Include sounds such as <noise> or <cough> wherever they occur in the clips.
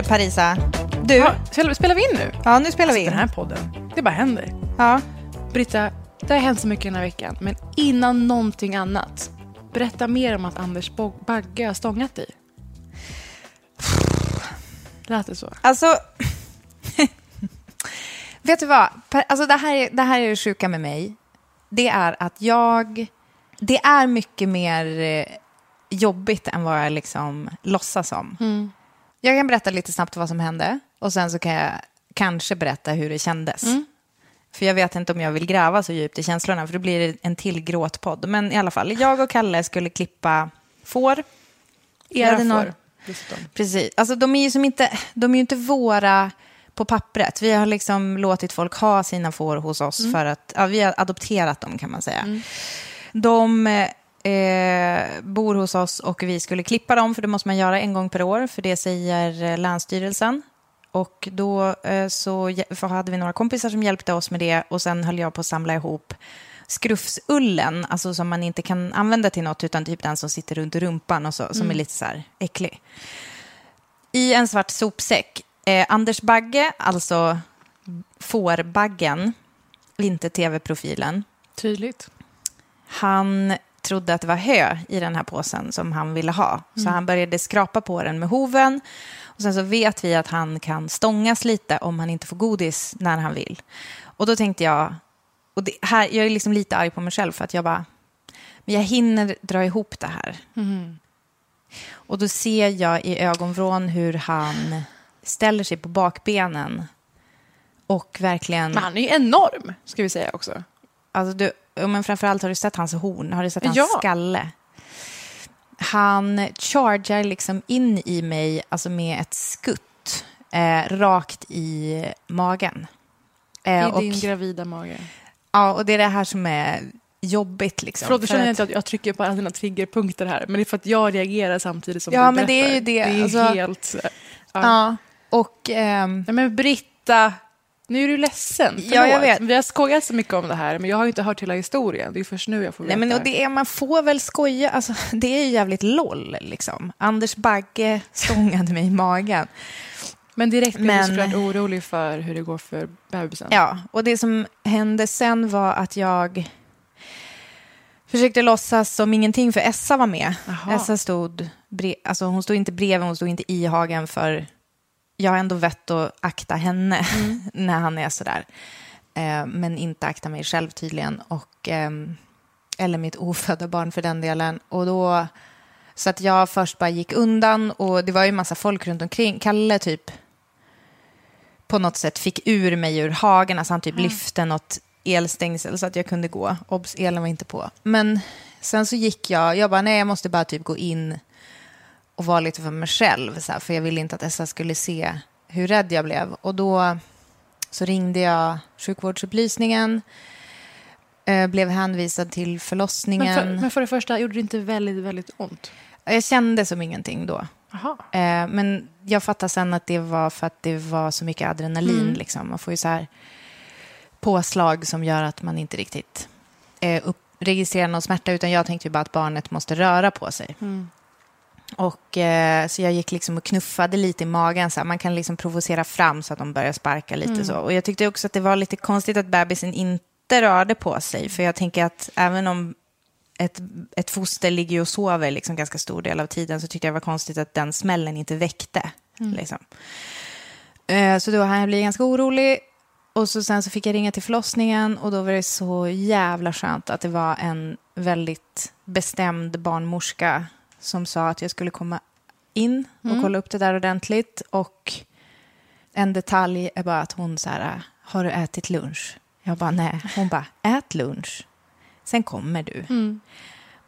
Kul Parisa! Du? Ja, spelar vi in nu? Ja, nu spelar vi Den in. här podden, det bara händer. Ja. Britta, det har hänt så mycket den här veckan. Men innan någonting annat, berätta mer om att Anders Bagge har stångat dig. Lät det så? Alltså, <laughs> vet du vad? Alltså det, här, är- det här är det sjuka med mig. Det är att jag... Det är mycket mer eh, jobbigt än vad jag liksom låtsas om. Jag kan berätta lite snabbt vad som hände och sen så kan jag kanske berätta hur det kändes. För jag vet inte om jag vill gräva så djupt i känslorna för då blir det en till gråtpodd. Men i alla fall, jag och Kalle skulle klippa får. Era får. dessutom. Precis. Alltså, de är ju som inte, de är inte våra på pappret. Vi har liksom låtit folk ha sina får hos oss för att, ja, vi har adopterat dem kan man säga. De eh, bor hos oss och vi skulle klippa dem, för det måste man göra en gång per år, för det säger eh, Länsstyrelsen. Och då eh, så hade vi några kompisar som hjälpte oss med det och sen höll jag på att samla ihop skrufsullen, alltså som man inte kan använda till något, utan typ den som sitter runt rumpan och så, som är lite så här äcklig i en svart sopsäck. Eh, Anders Bagge, alltså fårbaggen, inte tv-profilen, Tydligt. han trodde att det var hö i den här påsen som han ville ha. Så han började skrapa på den med hoven. Och sen så vet vi att han kan stångas lite om han inte får godis när han vill. Och då tänkte jag, och det här, jag är liksom lite arg på mig själv för att jag bara, men jag hinner dra ihop det här. Och då ser jag i ögonvrån hur han ställer sig på bakbenen och verkligen... Men han är ju enorm, ska vi säga också. Alltså du, men framförallt har du sett hans horn, har du sett hans Ja. skalle? Han chargar liksom in i mig alltså med ett skutt eh, rakt i magen. Eh, I och, din gravida mage. ja, och det är det här som är jobbigt. Liksom, Förlåt, du För känner att- inte att jag trycker på alla dina triggerpunkter här, men det är för att jag reagerar samtidigt som Ja, du men det är berättar. ju det, Det är alltså- helt... Ja. Ja, och... ehm, Nej, men Britta, nu är du ledsen. Förlåt. Ja, jag vet. Vi har skojat så mycket om det här, men jag har inte hört hela historien. Det är först nu jag får veta. Nej, men och det är, man får väl skoja. Alltså, <laughs> det är ju jävligt loll. Liksom. Anders Bagge stångade mig i magen. Men direkt blev Men- du såklart orolig för hur det går för bebisen. Ja, och det som hände sen var att jag försökte låtsas som ingenting, för Essa var med. Jaha. Essa stod, alltså hon stod inte bredvid, hon stod inte i hagen, för jag har ändå vett att akta henne <laughs> när han är sådär. Eh, men inte akta mig själv tydligen, och, ehm, eller mitt ofödda barn för den delen. Och då, så att jag först bara gick undan, och det var ju massa folk runt omkring. Kalle typ på något sätt fick ur mig ur hagen. Alltså han typ lyfte något elstängsel så att jag kunde gå. Obs, elen var inte på. Men sen så gick jag, jag bara nej jag måste bara typ gå in och vara lite för mig själv. Så här, för jag ville inte att Essa skulle se hur rädd jag blev. Och då så ringde jag sjukvårdsupplysningen. Eh, blev hänvisad till förlossningen. Men, för, men för det första, gjorde det inte väldigt, väldigt ont? Jag kände som ingenting då. Eh, men jag fattar sen att det var för att det var så mycket adrenalin. Mm. Liksom. Man får ju så här påslag som gör att man inte riktigt eh, registrerar någon smärta. Utan jag tänkte ju bara att barnet måste röra på sig. Mm. Och, eh, så jag gick liksom och knuffade lite i magen. Så här. Man kan liksom provocera fram så att de börjar sparka lite Mm. så. Och jag tyckte också att det var lite konstigt att bebisen inte rörde på sig. För jag tänker att även om ett, ett foster ligger och sover liksom ganska stor del av tiden så tyckte jag det var konstigt att den smällen inte väckte. Liksom. Eh, så då hann jag bli ganska orolig. Och så sen så fick jag ringa till förlossningen och då var det så jävla skönt att det var en väldigt bestämd barnmorska som sa att jag skulle komma in och kolla upp det där ordentligt. Och en detalj är bara att hon så här, har du ätit lunch? Jag bara, nej. Hon bara, ät lunch. Sen kommer du. Mm.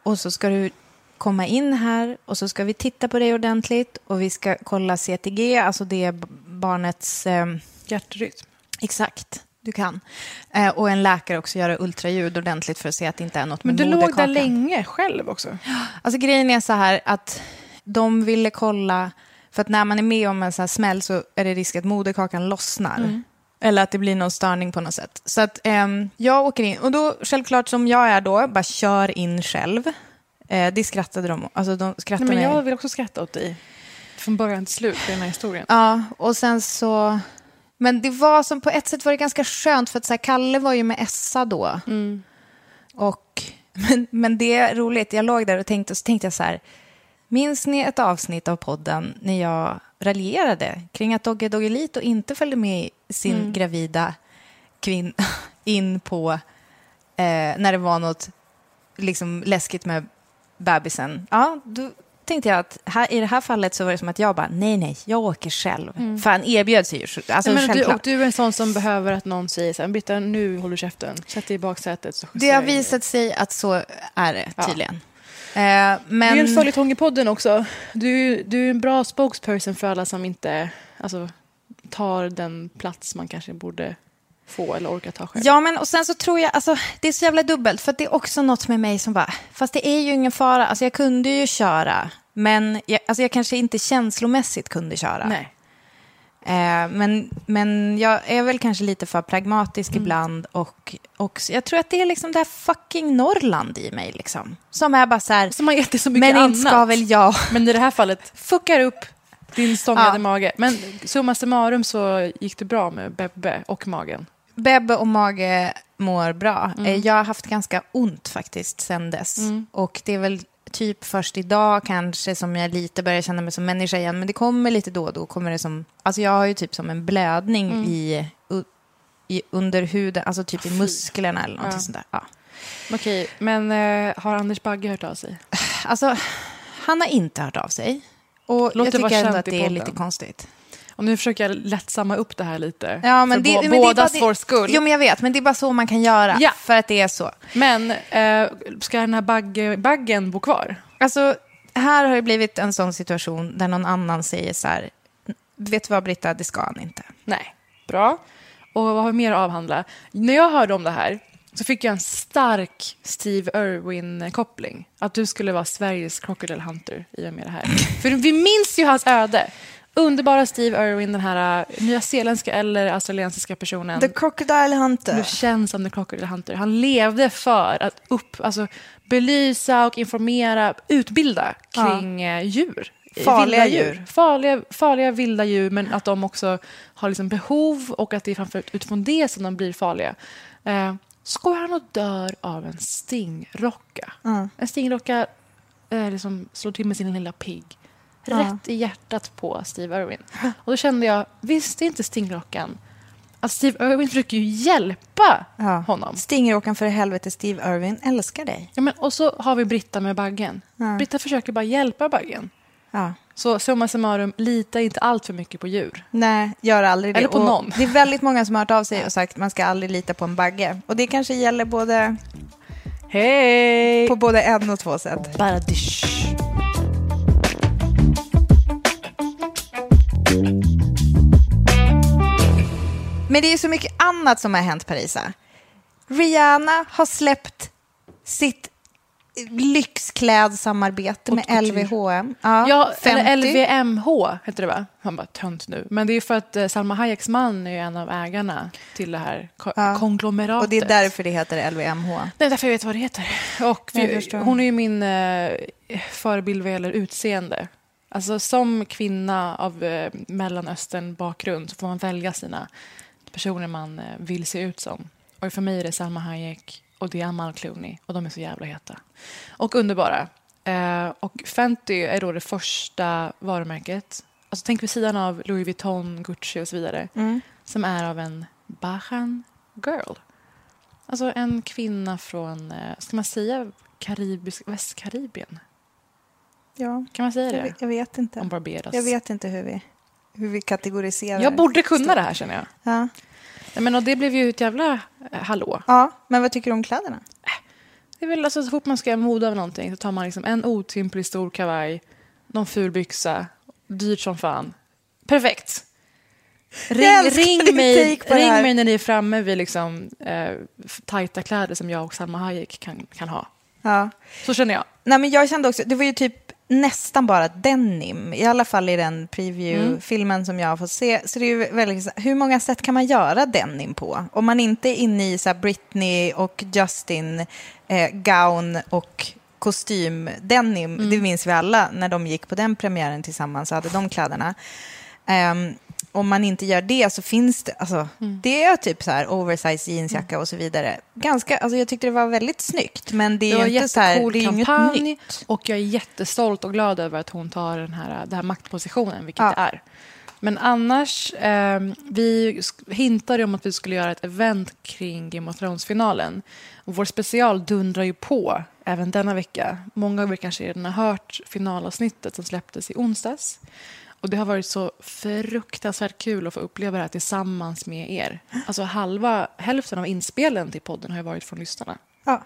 Och så ska du komma in här och så ska vi titta på dig ordentligt och vi ska kolla CTG, alltså det är barnets... Eh, Hjärtrytm. exakt, du kan. Eh, och en läkare också göra ultraljud ordentligt för att se att det inte är något Men med du låg där länge själv också. Alltså grejen är så här att de ville kolla, för att när man är med om en sån här smäll så är det risk att moderkakan lossnar. Eller att det blir någon störning på något sätt. Så att ehm, jag åker in, och då självklart som jag är då, bara kör in själv. Eh, det skrattade de Alltså de skrattade Nej, men jag vill också skratta åt dig. Från början till slut i den här historien. Ja, och sen så... Men det var som på ett sätt var det ganska skönt för att så här, Kalle var ju med Essa då. Och, men, men det är roligt, jag låg där och tänkte, och så tänkte jag så här, minns ni ett avsnitt av podden när jag raljerade kring att Dogge Doggelito inte följde med sin gravida kvinna <laughs> in på eh, när det var något liksom läskigt med bebisen. Ja, då tänkte jag att här, i det här fallet så var det som att jag bara, nej, nej, jag åker själv. För han erbjöd sig ju. Alltså, Nej, men du, och du är en sån som behöver att någon säger så här, Britta, nu håller du käften. Sätt dig i baksätet. Så Det har jag dig." visat sig att så är det Ja. tydligen. Eh, Det är men... ju en följetong i podden också. Du, du är en bra spokesperson för alla som inte alltså, tar den plats man kanske borde få eller orka ta själv. Ja, men och sen så tror jag, alltså det är så jävla dubbelt, för att det är också något med mig som bara, fast det är ju ingen fara, alltså jag kunde ju köra, men jag, alltså jag kanske inte känslomässigt kunde köra. Nej. Eh, men, men jag är väl kanske lite för pragmatisk ibland och, och jag tror att det är liksom det här fucking Norrland i mig liksom. Som är bara så här, Som har gett dig så mycket men annat. inte ska väl jag. Men i det här fallet, fuckar upp din stångade Ja. mage. Men summa summarum så gick det bra med Bebbe och magen. Bebbe och mage mår bra. Mm. Eh, Jag har haft ganska ont faktiskt sen dess. Och det är väl typ först idag kanske som jag lite börjar känna mig som människa igen. Men det kommer lite då och då. Kommer det som, alltså jag har ju typ som en blödning Mm. i, i under huden, alltså typ i musklerna eller något Ja. sånt där. Ja. Okej, men eh, har Anders Bagge hört av sig? <sighs> Alltså, han har inte hört av sig. Och Låt jag tycker ändå att det är lite konstigt. Och nu försöker jag lättsamma upp det här lite. Ja, men för det, bå- men det är bara bådas det- vår skull. Jo, men jag vet, men det är bara så man kan göra. Ja. För att det är så. Men eh, ska den här bagge, baggen bo kvar? Alltså, här har det blivit en sån situation där någon annan säger så här, vet du vad Britta, det ska han inte. Nej. Bra. Och vad har vi mer att avhandla? När jag hörde om det här så fick jag en stark Steve Irwin-koppling. Att du skulle vara Sveriges Crocodile Hunter i och med det här. <laughs> För vi minns ju hans öde. Underbara Steve Irwin, den här uh, nyzeeländska eller australiensiska personen. The Crocodile Hunter. Du känns som The Crocodile Hunter. Han levde för att upp, alltså, belysa och informera, utbilda kring eh, djur. Farliga Vilda djur. Farliga, farliga vilda djur, men att de också har liksom behov och att det är framförallt utifrån det som de blir farliga. Eh, så går han och dör av en stingrocka. En stingrocka eh, liksom slår till med sin lilla pigg. Rätt i hjärtat på Steve Irwin. Och då kände jag, visste inte stingrockan att Steve Irwin försöker ju hjälpa Ja. honom. Stingråkan för helvete, Steve Irwin älskar dig. Ja, men, och så har vi Britta med baggen. Britta försöker bara hjälpa baggen. Ja. Så summa summarum, lita inte allt för mycket på djur. Nej, gör aldrig det. Eller på och någon. Det är väldigt många som har hört av sig och sagt att man ska aldrig lita på en bagge. Och det kanske gäller både, Hej! på både en och två sätt. Bara dish. Men det är så mycket annat som har hänt, Parisa. Rihanna har släppt sitt lyxklädsamarbete med. LVHM. Ja, 50. eller LVMH heter det va? Han bara tönt nu. Men det är för att eh, Salma Hayeks man är en av ägarna till det här ko- Ja. konglomeratet. Och det är därför det heter LVMH. Det är därför jag vet vad det heter. Och vi, hon är ju min eh, förebild vad gäller utseende. Alltså som kvinna av eh, Mellanöstern-bakgrund så får man välja sina personer man eh, vill se ut som. Och för mig är det Salma Hayek och det är Amal Clooney och de är så jävla heta. Och underbara. Eh, och Fenty är då det första varumärket, alltså tänk vid sidan av Louis Vuitton, Gucci och så vidare, som är av en Bajan girl. Alltså en kvinna från, eh, ska man säga Karibisk, Västkaribien? Ja, Kan man säga jag, det? vet- jag vet inte. Om Barbados. Jag vet inte hur vi, hur vi kategoriserar. Jag borde kunna det här känner jag. Ja. Nej, Men, och det blev ju ett jävla eh, hallå. ja, men vad tycker du om kläderna? Det är väl alltså, så fort man ska göra mode av någonting så tar man liksom en otymplig stor kavaj, någon ful byxa, dyrt som fan. Perfekt! Ring, ring, mig, ring mig när ni är framme vid liksom, eh, tajta kläder som jag och Salma Hayek kan, kan ha. Ja. Så känner jag. Nej, men jag kände också, det var ju typ nästan bara denim, i alla fall i den preview-filmen som jag har fått se. Så det är ju väldigt, hur många sätt kan man göra denim på? Om man inte är inne i så Britney och Justin eh, gown och kostym denim, det minns vi alla när de gick på den premiären tillsammans så hade de kläderna. Ehm, om man inte gör det så finns det, alltså, det är typ så här oversize jeansjacka och så vidare. Ganska, alltså jag tyckte det var väldigt snyggt, men det är Det ju inte så här, det är ju inget kampanj nytt. och jag är jättestolt och glad över att hon tar den här, den här maktpositionen, vilket Ja. det är. Men annars, eh, vi hintade om att vi skulle göra ett event kring Game of Thrones-finalen. Vår special dundrar ju på även denna vecka. Många av er kanske redan har hört finalavsnittet som släpptes i onsdags. Och det har varit så fruktansvärt kul att få uppleva det här tillsammans med er. Alltså halva, hälften av inspelen till podden har ju varit från lyssnarna. Ja.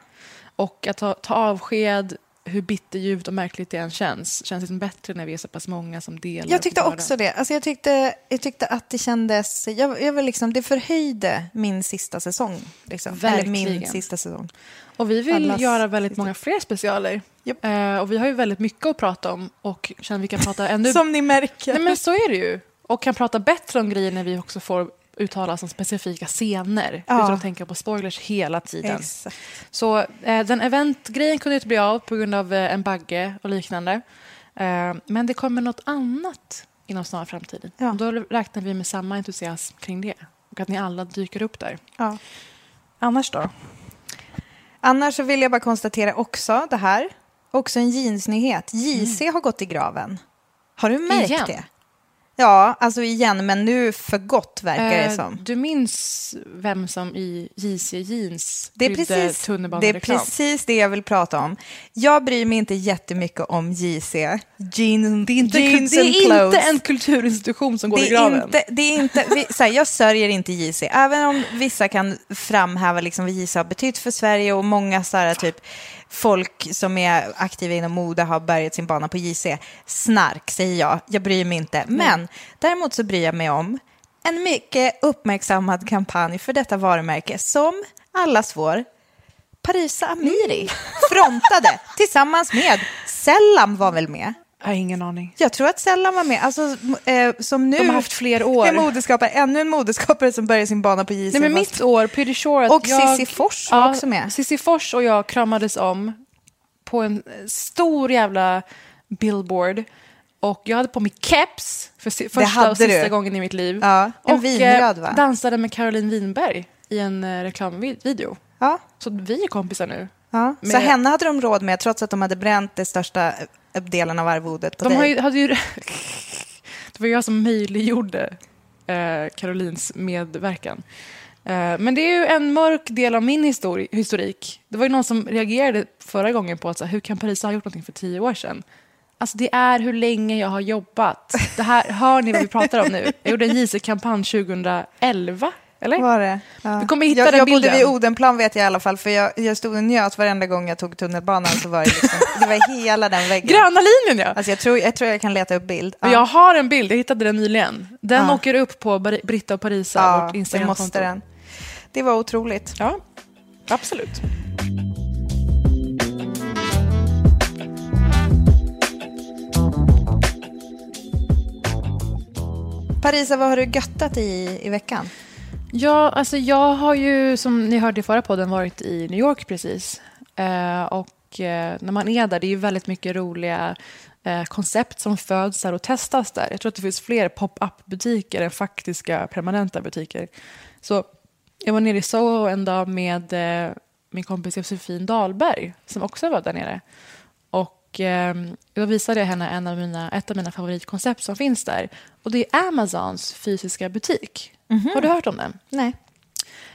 Och att ta, ta avsked, hur bitterljuvt och märkligt det än känns, känns liksom bättre när vi är så pass många som delar. Jag tyckte också det. Alltså jag, tyckte, jag tyckte att det kändes... Jag, jag var liksom, det förhöjde min sista säsong. Liksom. Eller min Verkligen. sista säsong. Och vi vill Allas göra väldigt många fler specialer. Japp. Eh, och vi har ju väldigt mycket att prata om och känner vi kan prata <laughs> ännu... Som ni märker. Nej men så är det ju. Och kan prata bättre om grejer när vi också får uttala oss om specifika scener. Ja. Utan att tänka på spoilers hela tiden. Exakt. Så eh, den eventgrejen kunde inte bli av på grund av eh, en bagge och liknande. Eh, men det kommer något annat inom snar framtid. Ja. Och då räknar vi med samma entusiasm kring det. Och att ni alla dyker upp där. Ja. Annars då? Annars så vill jag bara konstatera också det här. Också en jeansnyhet. JC har gått i graven. Har du märkt Igen? det? Ja, alltså igen, men nu för gott verkar det Eh, som. Du minns vem som i JC Jeans Det är, precis, det är precis det jag vill prata om. Jag bryr mig inte jättemycket om JC. Jeans, Det är inte, jeans det är inte en kulturinstitution som går i det graven. inte, det är inte, vi, här, jag sörjer inte JC, även om vissa kan framhäva liksom vad JC har betytt för Sverige och många så här, typ, folk som är aktiva inom mode har börjat sin bana på JC. Snark, säger jag. Jag bryr mig inte. Men däremot så bryr jag mig om en mycket uppmärksammad kampanj för detta varumärke som allas vår Parisa Amiri frontade tillsammans med Sellam var väl med. Jag har ingen aning. Jag tror att Sellan var med, alltså, eh, som nu De har haft fler år. är modeskapare, ännu en modeskapare som börjar sin bana på JC. Nej, men mitt år, pretty sure att Och jag... Cissi Fors var också med. Cissi Fors och jag kramades om på en stor jävla billboard. Och jag hade på mig keps för si- första och sista du. gången i mitt liv. Ja, en och vinröd, va? dansade med Caroline Winberg i en eh, reklamvideo. Ja, Så vi är kompisar nu. Ja. Så Med- henne hade de råd med trots att de hade bränt den största delen av arvodet på De dig. ju, hade ju... <laughs> det var jag som möjliggjorde eh, Carolines medverkan. Eh, men det är ju en mörk del av min histori- historik. Det var ju någon som reagerade förra gången på att så här, hur kan Parisa ha gjort någonting för tio år sedan? Alltså det är hur länge jag har jobbat. Det här, hör ni vad vi pratar om nu? Jag gjorde en JC-kampanj 2011, eller? Var det? Ja. Du kommer hitta jag, den jag bilden. Jag bodde vid Odenplan vet jag i alla fall, för jag, jag stod och njöt varenda gång jag tog tunnelbanan. Så var det, liksom, <laughs> det var hela den väggen. Gröna linjen ja! Alltså, jag, tror, jag tror jag kan leta upp bild. Ja. Jag har en bild, jag hittade den nyligen. Den ja. åker upp på Britta och Parisa, ja, vårt Instagramkonto. måste den. Det var otroligt. Ja, absolut. Parisa, vad har du göttat i i veckan? Ja, alltså jag har ju som ni hörde i förra podden varit i New York precis. Eh, och eh, när man är där, det är ju väldigt mycket roliga eh, koncept som föds där och testas där. Jag tror att det finns fler pop-up butiker än faktiska permanenta butiker. Så jag var nere i Soho en dag med eh, min kompis Josefin Dahlberg som också var där nere. Och eh, då visade jag henne en av mina, ett av mina favoritkoncept som finns där. Och det är Amazons fysiska butik. Har du hört om den? Nej.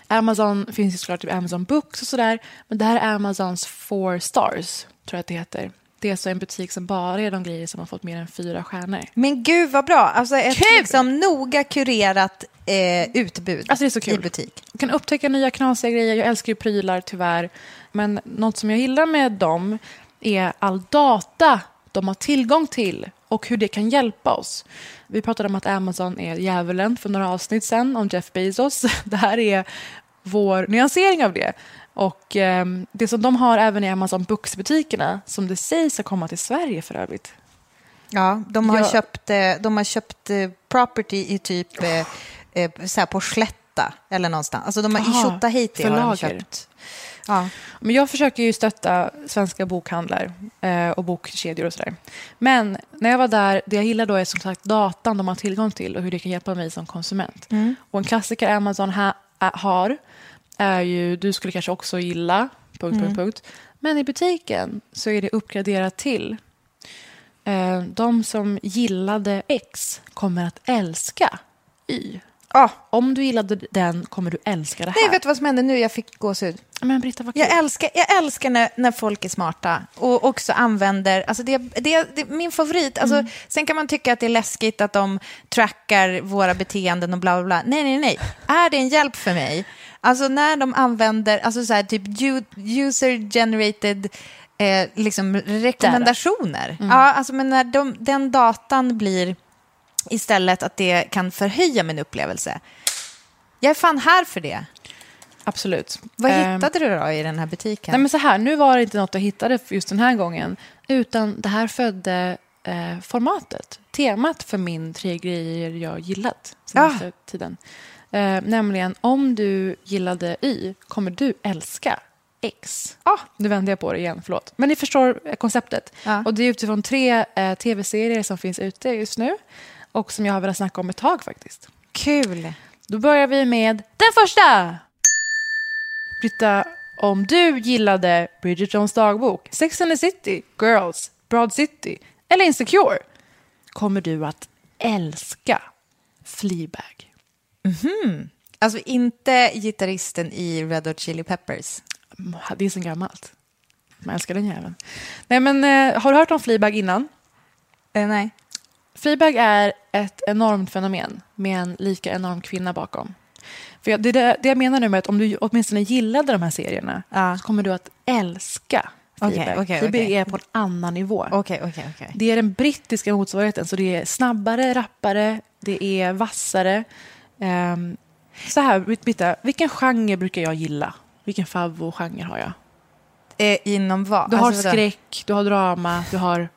Amazon finns ju såklart typ Amazon Books och sådär. Men det här är Amazons Four Stars, tror jag att det heter. Det är så en butik som bara är de grejer som har fått mer än fyra stjärnor. Men gud vad bra. Alltså ett Kul! liksom noga kurerat eh, utbud Alltså det är så i kul. butik. Jag kan upptäcka nya knasiga grejer. Jag älskar ju prylar tyvärr. Men något som jag gillar med dem är all data de har tillgång till och hur det kan hjälpa oss. Vi pratade om att Amazon är djävulen för några avsnitt sen om Jeff Bezos. <laughs> Det här är vår nyansering av det. Och eh, det som de har även i Amazon Books-butikerna som det sägs ska komma till Sverige för övrigt. Ja, de har Jag- köpt, eh, de har köpt eh, property i typ eh, eh, så här på Slätta eller någonstans. Alltså de har, I Aha, Tjotahejti har de köpt. Ja. Men jag försöker ju stötta svenska bokhandlar eh, och bokkedjor och sådär. Men när jag var där, det jag gillar då är som sagt datan de har tillgång till och hur det kan hjälpa mig som konsument. Och en klassiker Amazon ha, har är ju, du skulle kanske också gilla, punkt, punkt, punkt. Men i butiken så är det uppgraderat till eh, de som gillade X kommer att älska Y. Ah, Om du gillade den kommer du älska det här. nej, vet du vad som hände nu? Jag fick gåshud. Men Britta, vad kul. Jag älskar, jag älskar när, när folk är smarta och också använder... Alltså det, det, det min favorit. Alltså, Mm. Sen kan man tycka att det är läskigt att de trackar våra beteenden och bla bla bla. Nej, nej, nej. Är det en hjälp för mig? Alltså när de använder alltså så här, typ user-generated eh, liksom rekommendationer. Mm. Ja, alltså, men när de, den datan blir istället att det kan förhöja min upplevelse. Jag är fan här för det. Absolut. Vad Ehm, hittade du då i den här butiken? Nej, men så här, nu var det inte något jag hittade just den här gången. Utan det här födde eh, formatet, temat för min tre grejer jag gillat senaste tiden. Eh, nämligen, om du gillade Y kommer du älska X. Ah. Nu vänder jag på det igen, förlåt. Men ni förstår konceptet. Ja. Och det är utifrån tre eh, tv-serier som finns ute just nu. Och som jag har velat snacka om ett tag faktiskt. Kul. Då börjar vi med den första! Britta, om du gillade Bridget Jones dagbok, Sex and the City, Girls, Broad City eller Insecure kommer du att älska Fleabag. Alltså inte gitarristen i Red Hot Chili Peppers. Mm, Det är så gammalt. Man älskar den jäveln. Nej, men, eh, har du hört om Fleabag innan? Eh, nej. Fleabag är ett enormt fenomen med en lika enorm kvinna bakom. För det, det, det jag menar nu med att om du åtminstone gillade de här serierna Ja. så kommer du att älska Fleabag. okej, Fleabag okej. är på en annan nivå. Okej, okej, okej. Det är den brittiska motsvarigheten, så det är snabbare, rappare, det är vassare. Ehm, så här, Britta, vilken genre brukar jag gilla? Vilken favvo-genre har jag? Eh, inom vad? Du har Alltså, skräck, du har drama, du har,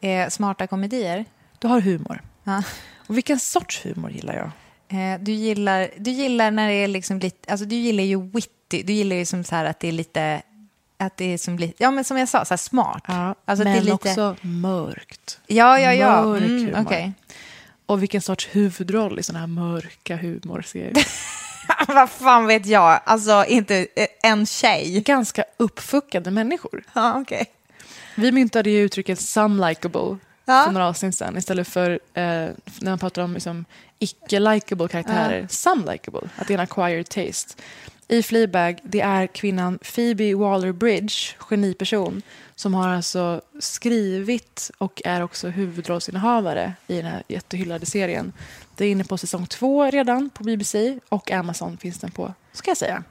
Eh, smarta komedier? Du har humor. Ja. Och vilken sorts humor gillar jag? Eh, du, gillar, du gillar när det är liksom lite... Alltså du gillar ju witty. Du gillar ju som så att det är lite... Att det är som lite... Ja, men som jag sa, så smart. Ja, alltså men det är lite, också mörkt. Ja, ja, ja. mörk Mm, humor. Okej. Och vilken sorts huvudroll i såna här mörka humorserier. <laughs> Vad fan vet jag? Alltså inte eh, en tjej. Ganska uppfuckade människor. Ja, okej. Vi myntade ju uttrycket some likable Ja. för några avsnitt sedan istället för eh, när man pratar om liksom, icke-likable karaktärer. Some likable, att det är en acquired taste. I Fleabag, det är kvinnan Phoebe Waller-Bridge, geniperson, som har alltså skrivit och är också huvudrollsinnehavare i den här jättehyllade serien. Det är inne på säsong två redan på BBC och Amazon finns den på, ska jag säga.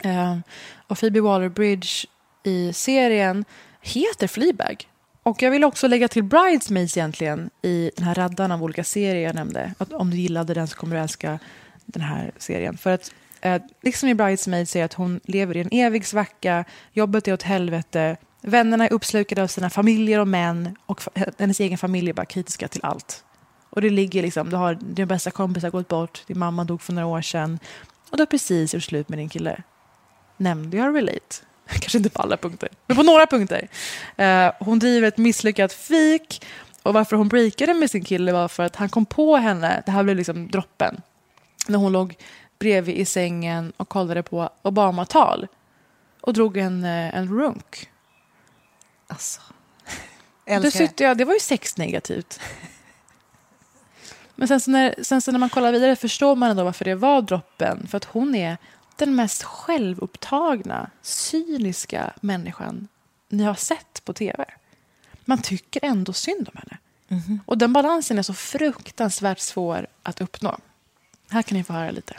Eh, och Phoebe Waller-Bridge i serien heter Fleabag. Och jag vill också lägga till Bridesmaids egentligen i den här raddan av olika serier jag nämnde. Att om du gillade den så kommer du älska den här serien. För att eh, liksom i Bridesmaids är att hon lever i en evig svacka, jobbet är åt helvete, vännerna är uppslukade av sina familjer och män och eh, hennes egen familj är bara kritiska till allt. Och Och det ligger liksom, du har din bästa kompis har gått bort, din mamma dog för några år sedan och du har precis gjort slut med din kille. Nämnde jag relate? <laughs> Kanske inte på alla punkter, men på några punkter. Eh, hon driver ett misslyckat fik och varför hon breakade med sin kille var för att han kom på henne, det här blev liksom droppen, när hon låg bredvid i sängen och kollade på Obama-tal och drog en, eh, en runk. Alltså. Då Älskar tyckte jag, det var ju sexnegativt. Men sen så, när, sen så när man kollar vidare förstår man ändå varför det var droppen. För att hon är den mest självupptagna, cyniska människan ni har sett på tv. Man tycker ändå synd om henne. Och den balansen är så fruktansvärt svår att uppnå. Här kan ni få höra lite.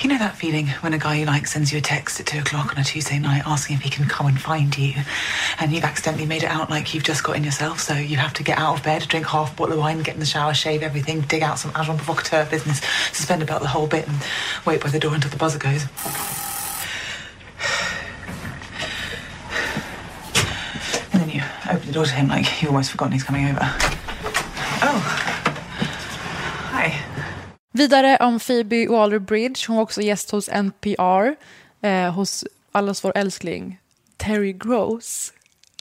You know that feeling when a guy you like sends you a text at two o'clock on a Tuesday night asking if he can come and find you, and you've accidentally made it out like you've just got in yourself, so you have to get out of bed, drink half a bottle of wine, get in the shower, shave everything, dig out some agent provocateur business, suspend about the whole bit, and wait by the door until the buzzer goes. And then you open the door to him like you've almost forgotten he's coming over. Oh. Vidare om Phoebe Waller-Bridge. Hon var också gäst hos NPR, eh, hos allas vår älskling Terry Gross.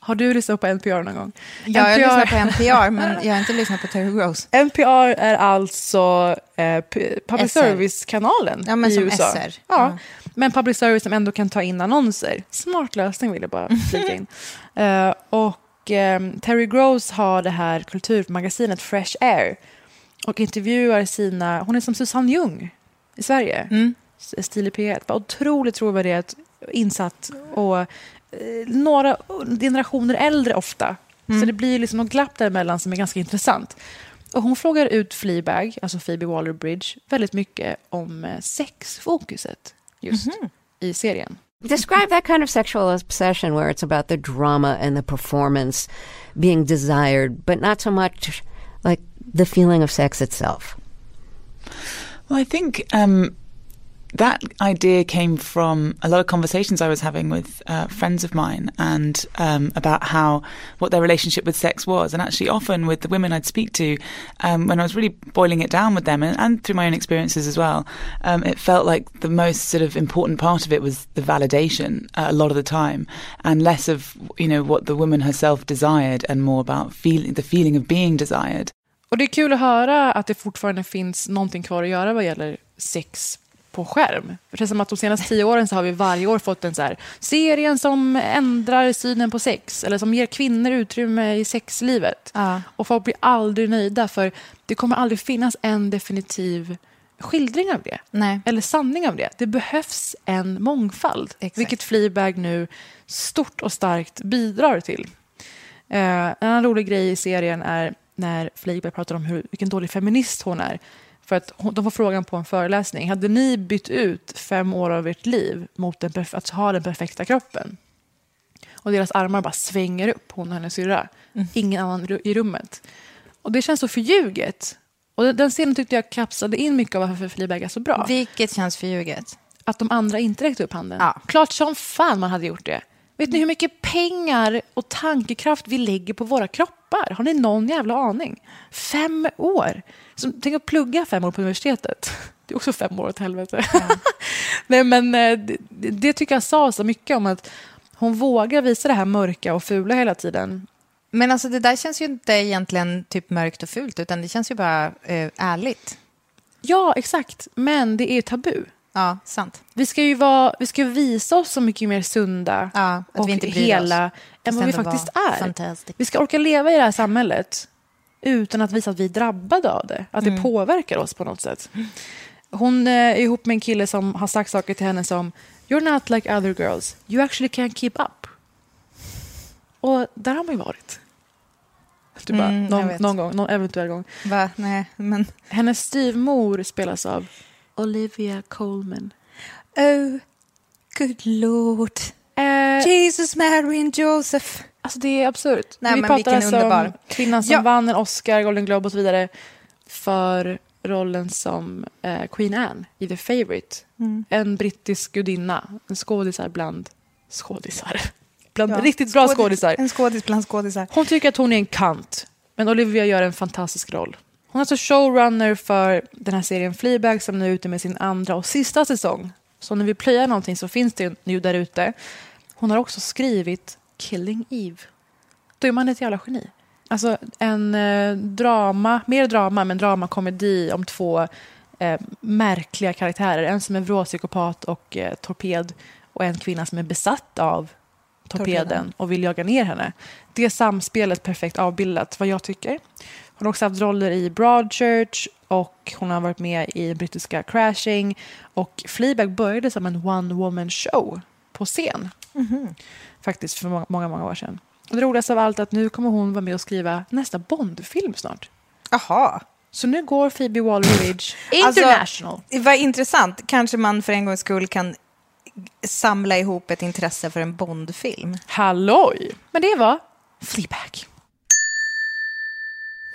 Har du lyssnat på NPR någon gång? Ja, jag lyssnar på NPR, men <laughs> jag har inte lyssnat på Terry Gross. NPR är alltså eh, public service-kanalen Ja, i som USA. SR. Ja, Mm. men public service som ändå kan ta in annonser. Smart lösning vill jag bara flika in. <laughs> Eh, och ehm, Terry Gross har det här kulturmagasinet Fresh Air och intervjuar sina, hon är som Susanne Ljung i Sverige, Mm. S- Stil i P1. Bara otroligt trovärdighet, insatt och eh, några generationer äldre ofta. Så det blir liksom något glapp däremellan som är ganska intressant. Och hon frågar ut Fleabag, alltså Phoebe Waller-Bridge, väldigt mycket om eh, sexfokuset just i serien. Describe that kind of sexual obsession where it's about the drama and the performance being desired, but not so much the feeling of sex itself. Well, I think um, that idea came from a lot of conversations I was having with uh, friends of mine and um, about how what their relationship with sex was. And actually, often with the women I'd speak to, um, when I was really boiling it down with them and, and through my own experiences as well, um, it felt like the most sort of important part of it was the validation uh, a lot of the time and less of, you know, what the woman herself desired and more about feel- the feeling of being desired. Och det är kul att höra att det fortfarande finns någonting kvar att göra vad gäller sex på skärm. Det känns som att de senaste tio åren så har vi varje år fått en så här, serien som ändrar synen på sex eller som ger kvinnor utrymme i sexlivet. Ja. Och folk blir aldrig nöjda för det kommer aldrig finnas en definitiv skildring av det. Nej. Eller sanning av det. Det behövs en mångfald. Exakt. Vilket Fleabag nu stort och starkt bidrar till. Eh, en annan rolig grej i serien är när Fleabag pratar om hur, vilken dålig feminist hon är. För att hon, de får frågan på en föreläsning. Hade ni bytt ut fem år av ert liv mot en perf- att ha den perfekta kroppen? Och deras armar bara svänger upp, hon och hennes syrra. Ingen annan i rummet. Och det känns så förljuget. Och den- den scenen tyckte jag kapslade in mycket av varför Fleabag är så bra. Vilket känns förljuget. Att de andra inte räckte upp handen. Ja. Klart som fan man hade gjort det. Vet ni hur mycket pengar och tankekraft vi lägger på våra kroppar? Har ni någon jävla aning? Fem år! Så, tänk att plugga fem år på universitetet. Det är också fem år åt helvete. <laughs> Nej, men, eh, det, det tycker jag sa så mycket om att hon vågar visa det här mörka och fula hela tiden. Men alltså det där känns ju inte egentligen typ mörkt och fult, utan det känns ju bara eh, ärligt. Ja, exakt. Men det är tabu. Ja, sant. Vi ska ju vara, vi ska visa oss så mycket mer sunda Ja, att och vi inte bryr hela än vad vi faktiskt är. fantastic. Vi ska orka leva i det här samhället utan att visa att vi är drabbade av det. Att Mm. det påverkar oss på något sätt. Hon eh, är ihop med en kille som har sagt saker till henne som You're not like other girls. You actually can't keep up. Och där har man ju varit. Du bara, Mm, någon, någon gång, någon eventuell gång. Va? Nej, men... Hennes styvmor spelas av Olivia Colman. Oh, good lord. Eh, Jesus, Mary and Joseph. Alltså det är absurt. Nej, Vi men pratar alltså underbar. om kvinnan som Ja. vann en Oscar, Golden Globe och så vidare för rollen som eh, Queen Anne i The Favourite. Mm. En brittisk gudinna, en skådisar bland skådisar. <laughs> Bland Ja, riktigt bra skådis- skådisar. En skådis bland skådisar. Hon tycker att hon är en kant, men Olivia gör en fantastisk roll. Hon är alltså showrunner för den här serien Fleabag som nu är ute med sin andra och sista säsong. Så när vi plöjar någonting så finns det nu där ute. Hon har också skrivit Killing Eve. Då är man ett jävla geni. Alltså en eh, drama, mer drama, men dramakomedi om två eh, märkliga karaktärer. En som är vrålpsykopat och eh, torped och en kvinna som är besatt av torpeden, Torpeden. och vill jaga ner henne. Det samspelet perfekt avbildat, vad jag tycker. Hon har också haft roller i Broadchurch och hon har varit med i brittiska Crashing. Och Fleabag började som en one woman show på scen. Faktiskt för många, många, många år sedan. Och det roligaste av allt är att nu kommer hon vara med och skriva nästa Bondfilm snart. Jaha. Så nu går Phoebe Waller-Bridge <laughs> Alltså, international. Vad intressant. Kanske man för en gångs skull kan samla ihop ett intresse för en Bondfilm. Halloj! Men det var Fleabag.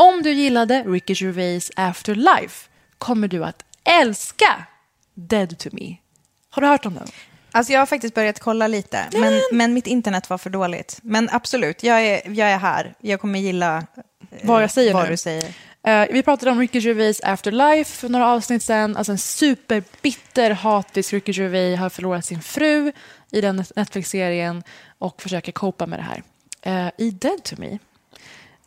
Om du gillade Ricky Gervais Afterlife kommer du att älska Dead to Me. Har du hört om den? Alltså jag har faktiskt börjat kolla lite, men, men mitt internet var för dåligt. Men absolut, jag är, jag är här. Jag kommer gilla eh, Vad jag säger vad nu. du säger. Eh, vi pratade om Ricky Gervais Afterlife för några avsnitt sen. Alltså en superbitter, hatisk Ricky Gervais har förlorat sin fru i den Netflix-serien och försöker copa med det här. Eh, I Dead to Me,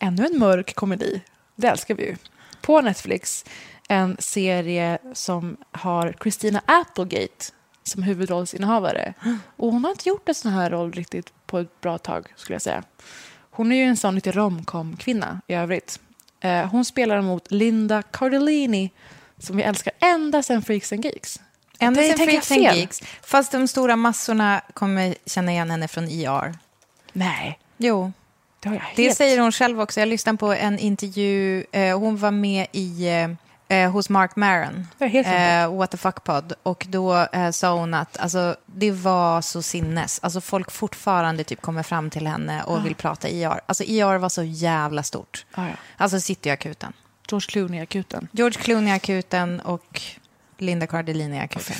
ännu en mörk komedi, det älskar vi ju. På Netflix, en serie som har Christina Applegate som huvudrollsinnehavare. Och hon har inte gjort en sån här roll riktigt på ett bra tag, skulle jag säga. Hon är ju en sån lite romcom-kvinna i övrigt. Eh, hon spelar mot Linda Cardellini som vi älskar ända sedan Freaks and Geeks. Ända sen Freaks and. Geeks. Fast de stora massorna kommer känna igen henne från ER. Nej, Jo, det har jag helt... det säger hon själv också. Jag lyssnade på en intervju. Eh, hon var med i, eh, eh, hos Mark Maron, eh, What the fuck pod. Och då eh, sa hon att alltså, det var så sinnes. Alltså, folk fortfarande typ kommer fram till henne och vill prata ER. Alltså ER var så jävla stort. Ah, ja. Alltså Cityakuten. George Clooney-akuten. George Clooney i akuten och Linda Cardellini i akuten.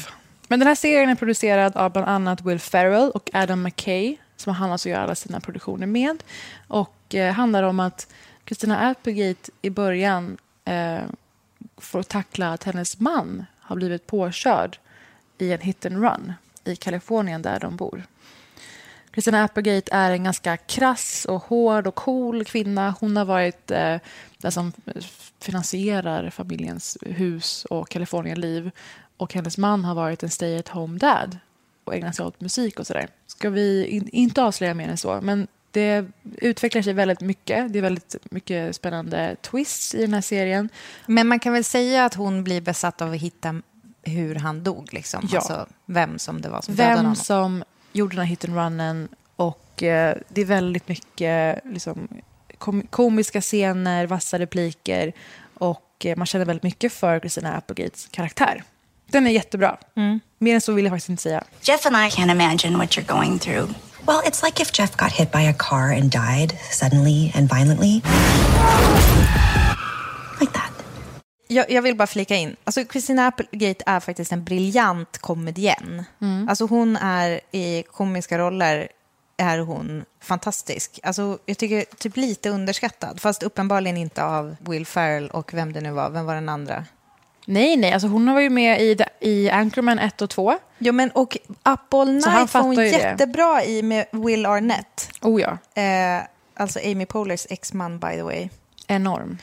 Men den här serien är producerad av bland annat Will Ferrell och Adam McKay som han alltså gör alla sina produktioner med. Och eh, handlar om att Christina Applegate i början eh, får tackla att hennes man har blivit påkörd i en hit and run i Kalifornien där de bor. Christina Applegate är en ganska krass och hård och cool kvinna. Hon har varit eh, den som finansierar familjens hus och Kalifornienliv. Och hennes man har varit en stay at home dad och ägnat sig åt musik och sådär. Ska vi in, inte avslöja mer än så, men det utvecklar sig väldigt mycket. Det är väldigt mycket spännande twists i den här serien. Men man kan väl säga att hon blir besatt av att hitta hur han dog, liksom. Ja. Alltså vem som det var som dödade Vem honom. som gjorde den här hit and runnen och eh, det är väldigt mycket liksom, kom, komiska scener, vassa repliker och eh, man känner väldigt mycket för Christina Applegates karaktär. Den är jättebra. Mer än så vill jag faktiskt inte säga. Jeff and I can't imagine what you're going through. Well, it's like if Jeff got hit by a car and died suddenly and violently. Like that. Jag, jag vill bara flika in. Alltså, Christina Applegate är faktiskt en briljant komedien. Alltså, hon är i komiska roller är hon fantastisk. Alltså, jag tycker typ lite underskattad, fast uppenbarligen inte av Will Ferrell och vem det nu var. Vem var den andra? Nej, nej, alltså hon var ju med i, i Anchorman 1 och 2. Jo, men och Up All Night var hon ju det. jättebra i med Will Arnett. Oh ja, Eh, alltså Amy Polars exman, by the way. enorm.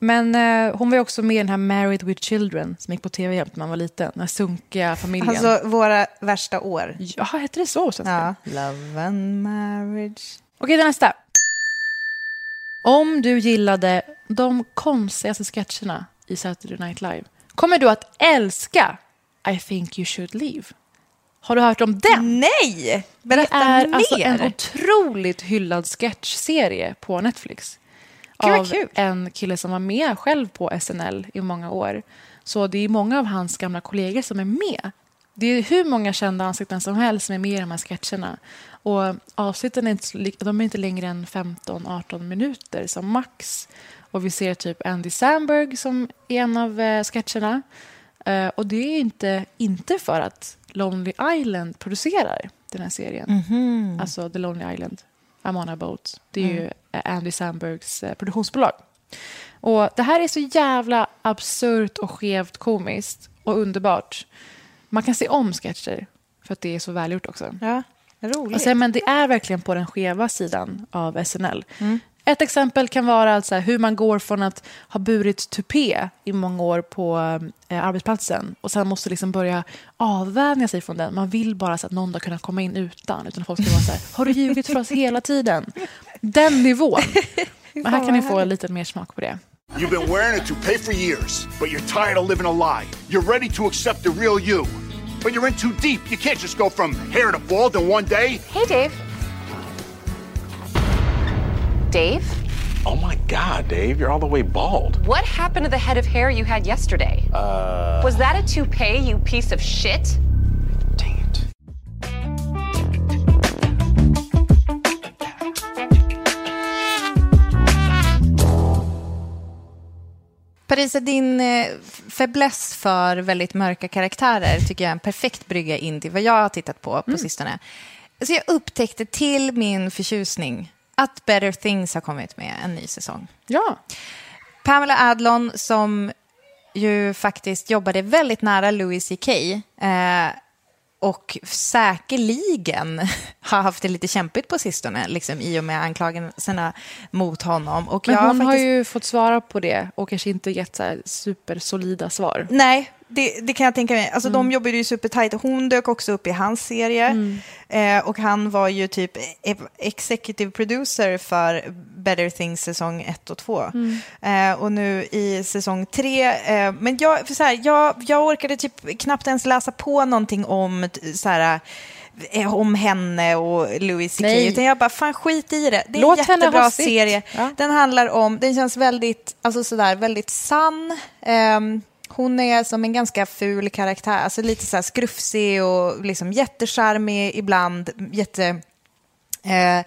Men eh, hon var ju också med i den här Married with Children som gick på tv jämt när man var liten. Den här sunkiga familjen. Alltså våra värsta år. Jaha, hette det så? Ja. Love and marriage. Okej, den nästa. Om du gillade de konstigaste sketcherna i Saturday Night Live kommer du att älska I think you should leave. Har du hört om den? Nej! Berätta det är mer. alltså en otroligt hyllad sketchserie på Netflix. Gud, av kul. en kille som var med själv på SNL i många år. Så det är många av hans gamla kollegor som är med. Det är hur många kända ansikten som helst som är med i de här sketcherna. Och avsnitten är inte, de är inte längre än 15-18 minuter som max. Och vi ser typ Andy Samberg som är en av eh, sketcherna. Eh, och det är inte, inte för att Lonely Island producerar den här serien. Alltså The Lonely Island, I'm on a boat. Det är ju eh, Andy Sambergs eh, produktionsbolag. Och Det här är så jävla absurt och skevt komiskt och underbart. Man kan se om sketcher för att det är så välgjort också. Ja, roligt. Alltså, men det är verkligen på den skeva sidan av SNL. Ett exempel kan vara alltså hur man går från att ha burit tupé i många år på eh, arbetsplatsen och sen måste liksom börja avvänja sig från den. Man vill bara så att någon har kunnat komma in utan. Utan folk ska vara så här, har du ljugit för oss hela tiden? Den nivån. <laughs> Men här kan ni få en liten mer smak på det. You've been wearing a toupee for years, but you're tired of living a lie. You're ready to accept the real you. But you're in too deep. You can't just go from hair to bald in one day. Hey, Dave. Dave? Oh my god, Dave, you're all the way bald. What happened to the head of hair you had yesterday? Uh. Was that a toupee, you piece of shit? Dang it. Parisa, din eh, fäbless för väldigt mörka karaktärer tycker jag är en perfekt brygga in till vad jag har tittat på på sistone. Så jag upptäckte till min förtjusning att Better Things har kommit med en ny säsong. Ja. Pamela Adlon som ju faktiskt jobbade väldigt nära Louis CK eh, och säkerligen <laughs> har haft det lite kämpigt på sistone liksom, i och med anklagelserna mot honom. Och Men hon har faktiskt... ju fått svara på det och kanske inte gett så supersolida svar. Nej, det, det kan jag tänka mig. Alltså, De jobbade ju supertajt. Hon dök också upp i hans serie. Eh, och han var ju typ executive producer för Better Things säsong 1 och 2. Eh, och nu i säsong 3. Eh, men jag, för så här, jag, jag orkade typ knappt ens läsa på någonting om så här, eh, om henne och Louis CK. Utan jag bara, fan skit i det. Det är Låt en jättebra serie. Ja. Den handlar om, den känns väldigt, alltså sådär, väldigt sann. Ehm, hon är som en ganska ful karaktär, alltså lite så här skrufsig och liksom jättecharmig ibland, jätte... Eh,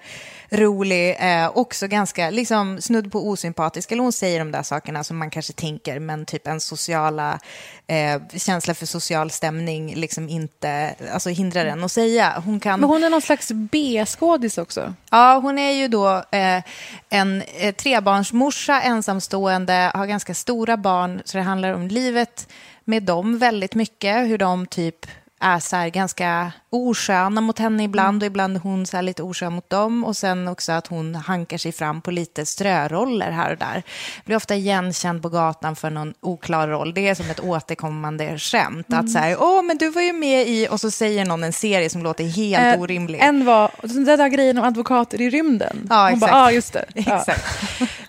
rolig, eh, också ganska liksom, snudd på osympatisk. Eller hon säger de där sakerna som man kanske tänker, men typ en sociala eh, känsla för social stämning liksom inte alltså, hindrar en att säga. Hon kan... Men hon är någon slags B-skådis också. Ja, hon är ju då eh, en eh, trebarnsmorsa, ensamstående, har ganska stora barn, så det handlar om livet med dem väldigt mycket, hur de typ är så här ganska osköna mot henne ibland och ibland är hon så lite oskön mot dem och sen också att hon hankar sig fram på lite ströroller här och där. Blir ofta igenkänd på gatan för någon oklar roll. Det är som ett återkommande skämt. Att så här, åh men du var ju med i, och så säger någon en serie som låter helt Eh, orimlig. En var den där grejen om advokater i rymden. Ja, Hon exakt. bara, ah, just det. <laughs> Ja. Exakt.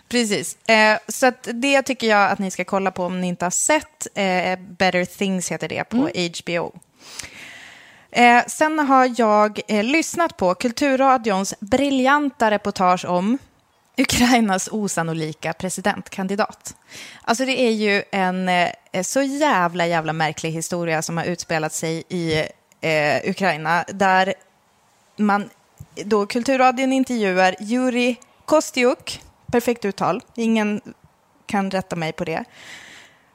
Precis. Eh, så det tycker jag att ni ska kolla på om ni inte har sett. Eh, Better Things heter det på HBO. Eh, sen har jag eh, lyssnat på Kulturradions briljanta reportage om Ukrainas osannolika presidentkandidat. Alltså det är ju en eh, eh så jävla, jävla märklig historia som har utspelat sig i eh, Ukraina där man då Kulturradion intervjuar Juri Kostiuk, perfekt uttal, ingen kan rätta mig på det.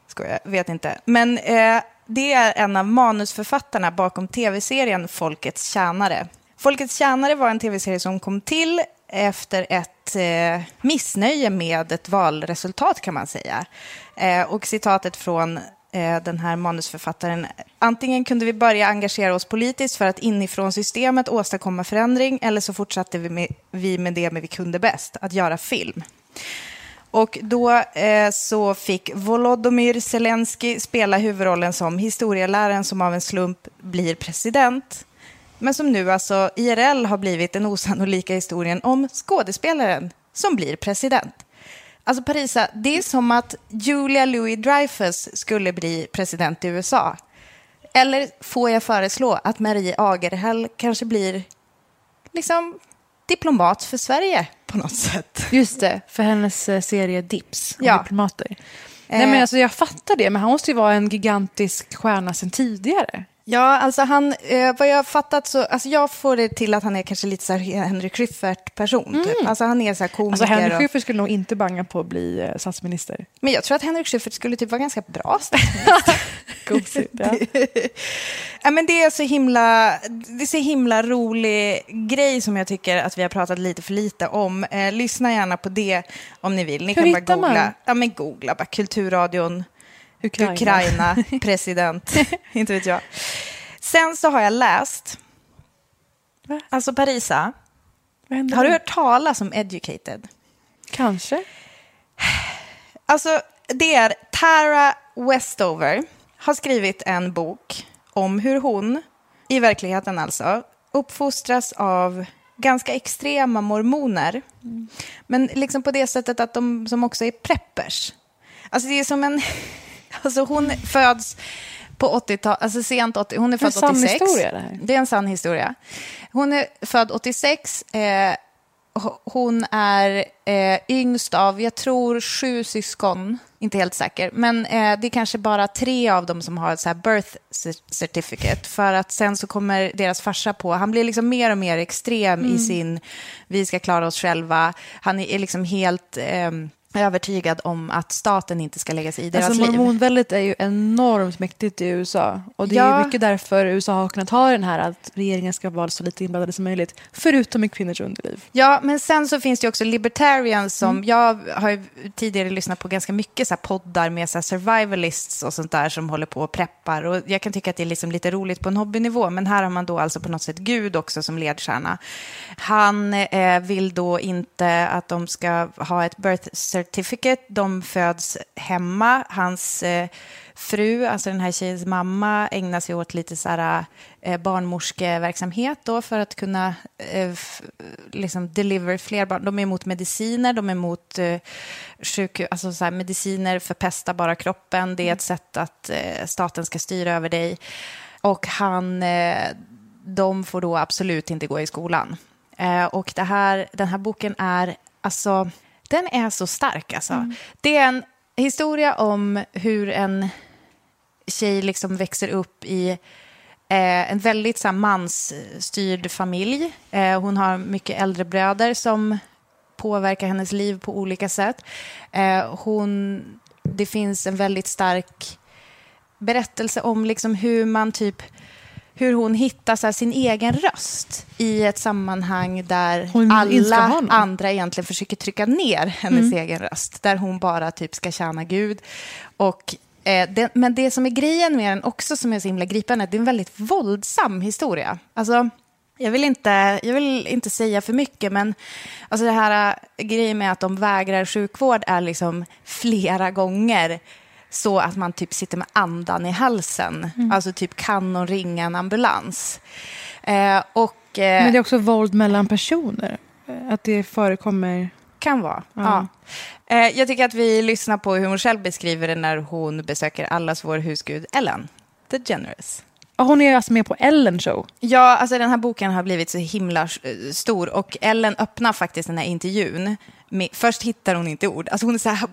Skojar, vet inte. Men eh, det är en av manusförfattarna bakom tv-serien Folkets tjänare. Folkets tjänare var en tv-serie som kom till efter ett eh, missnöje med ett valresultat kan man säga. Eh, och citatet från eh, den här manusförfattaren. Antingen kunde vi börja engagera oss politiskt för att inifrån systemet åstadkomma förändring eller så fortsatte vi med, vi med det vi kunde bäst, att göra film. Och då eh, så fick Volodymyr Zelensky spela huvudrollen som historieläraren som av en slump blir president. Men som nu alltså IRL har blivit den osannolika historien om skådespelaren som blir president. Alltså Parisa, det är som att Julia Louis-Dreyfus skulle bli president i USA. Eller får jag föreslå att Marie Agerhäll kanske blir liksom diplomat för Sverige på något sätt? Just det, för hennes eh, serie Dips om Ja. diplomater. Nej, men alltså, jag fattar det, men han måste ju vara en gigantisk stjärna sedan tidigare. Ja, alltså han, eh, vad jag har fattat så, alltså jag får det till att han är kanske lite så här Henrik Schyffert-person. Typ. Alltså han är så här komiker. Alltså, och, Schyffert skulle nog inte banga på att bli eh, statsminister. men jag tror att Henrik Schyffert skulle typ vara ganska bra <laughs> statsminister. Gosigt, ja. <laughs> Ja, men det är så himla, det är så himla rolig grej som jag tycker att vi har pratat lite för lite om. Eh, lyssna gärna på det om ni vill. Ni Hur kan bara hittar man? googla. Ja, men googla bara Kulturradion, Ukraina. Ukraina, <laughs> president, <laughs> inte vet jag. Sen så har jag läst, alltså Parisa, har du hört talas om Educated? Kanske. <sighs> Alltså, det är Tara Westover har skrivit en bok om hur hon, i verkligheten alltså, uppfostras av ganska extrema mormoner. Men liksom på det sättet att de som också är preppers. Alltså det är som en... <laughs> Alltså hon föds på 80-talet, alltså sent 80, hon är Det är en född sann 86. historia, det här. Det är en sann historia. Hon är född 86. Eh, hon är eh, yngst av, jag tror, sju syskon. Inte helt säker. Men eh, det är kanske bara tre av dem som har ett så här birth cer- certificate. För att sen så kommer deras farsa på, han blir liksom mer och mer extrem Mm. i sin, vi ska klara oss själva. Han är liksom helt ehm, övertygad om att staten inte ska lägga sig i deras Alltså, liv. mormonväldet är ju enormt mäktigt i USA. Och det är Ja. ju mycket därför USA har kunnat ha den här att regeringen ska vara så lite inblandade som möjligt. Förutom i kvinnors underliv. Ja, men sen så finns det ju också libertarians som, jag har ju tidigare lyssnat på ganska mycket så här poddar med så här survivalists och sånt där som håller på och preppar. Och jag kan tycka att det är liksom lite roligt på en hobbynivå, men här har man då alltså på något sätt Gud också som ledstjärna. Han eh, vill då inte att de ska ha ett birth certificate, de föds hemma. Hans eh, fru, alltså den här tjejens mamma, ägnar sig åt lite så här, eh, barnmorskeverksamhet då för att kunna eh, f- liksom deliver fler barn. De är emot mediciner, de är emot eh, sjukhus, alltså så här, mediciner förpestar bara kroppen. Det är ett sätt att eh, staten ska styra över dig. Och han, eh, de får då absolut inte gå i skolan. Eh, och det här, den här boken är, alltså, den är så stark alltså. Det är en historia om hur en tjej liksom växer upp i eh, en väldigt så här, mansstyrd familj. Eh, hon har mycket äldre bröder som påverkar hennes liv på olika sätt. Eh, hon, det finns en väldigt stark berättelse om liksom hur man typ hur hon hittar här, sin egen röst i ett sammanhang där Hon alla andra egentligen försöker trycka ner hennes Mm. egen röst. Där hon bara typ ska tjäna Gud. Och, eh, det, men det som är grejen med den också som är så himla gripande, det är en väldigt våldsam historia. Alltså, jag vill inte, jag vill inte säga för mycket, men alltså det här äh, grejen med att de vägrar sjukvård är liksom flera gånger så att man typ sitter med andan i halsen. Mm. Alltså typ kan någon ringa en ambulans? Eh, och, eh, Men det är också våld mellan personer. Att det förekommer... Kan vara. Ja. Ja. Eh, jag tycker att vi lyssnar på hur hon själv beskriver det när hon besöker allas vår husgud Ellen DeGeneres. Ja, Hon är alltså med på Ellen show. Ja, alltså den här boken har blivit så himla eh, stor och Ellen öppnar faktiskt den här intervjun. Med, först hittar hon inte ord. Alltså hon är så här,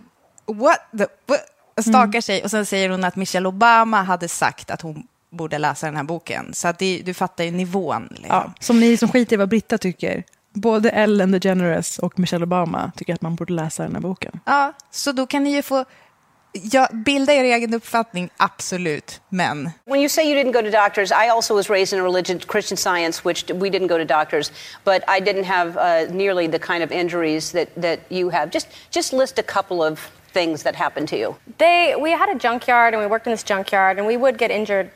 what the, what? Och stakar sig och sen säger hon att Michelle Obama hade sagt att hon borde läsa den här boken. Så att det, du fattar ju nivån. Liksom. Ja, som ni som skiter i vad Britta tycker. Både Ellen DeGeneres och Michelle Obama tycker att man borde läsa den här boken. Ja, så då kan ni ju få ja, bilda er egen uppfattning, absolut. Men When you say you didn't go to doctors, I also was raised in a religion, Christian science, which we didn't go to doctors, but I didn't have uh, nearly the kind of injuries that, that you have. Just, just list a couple of things that happened to you. They, we had a junkyard and we worked in this junkyard and we would get injured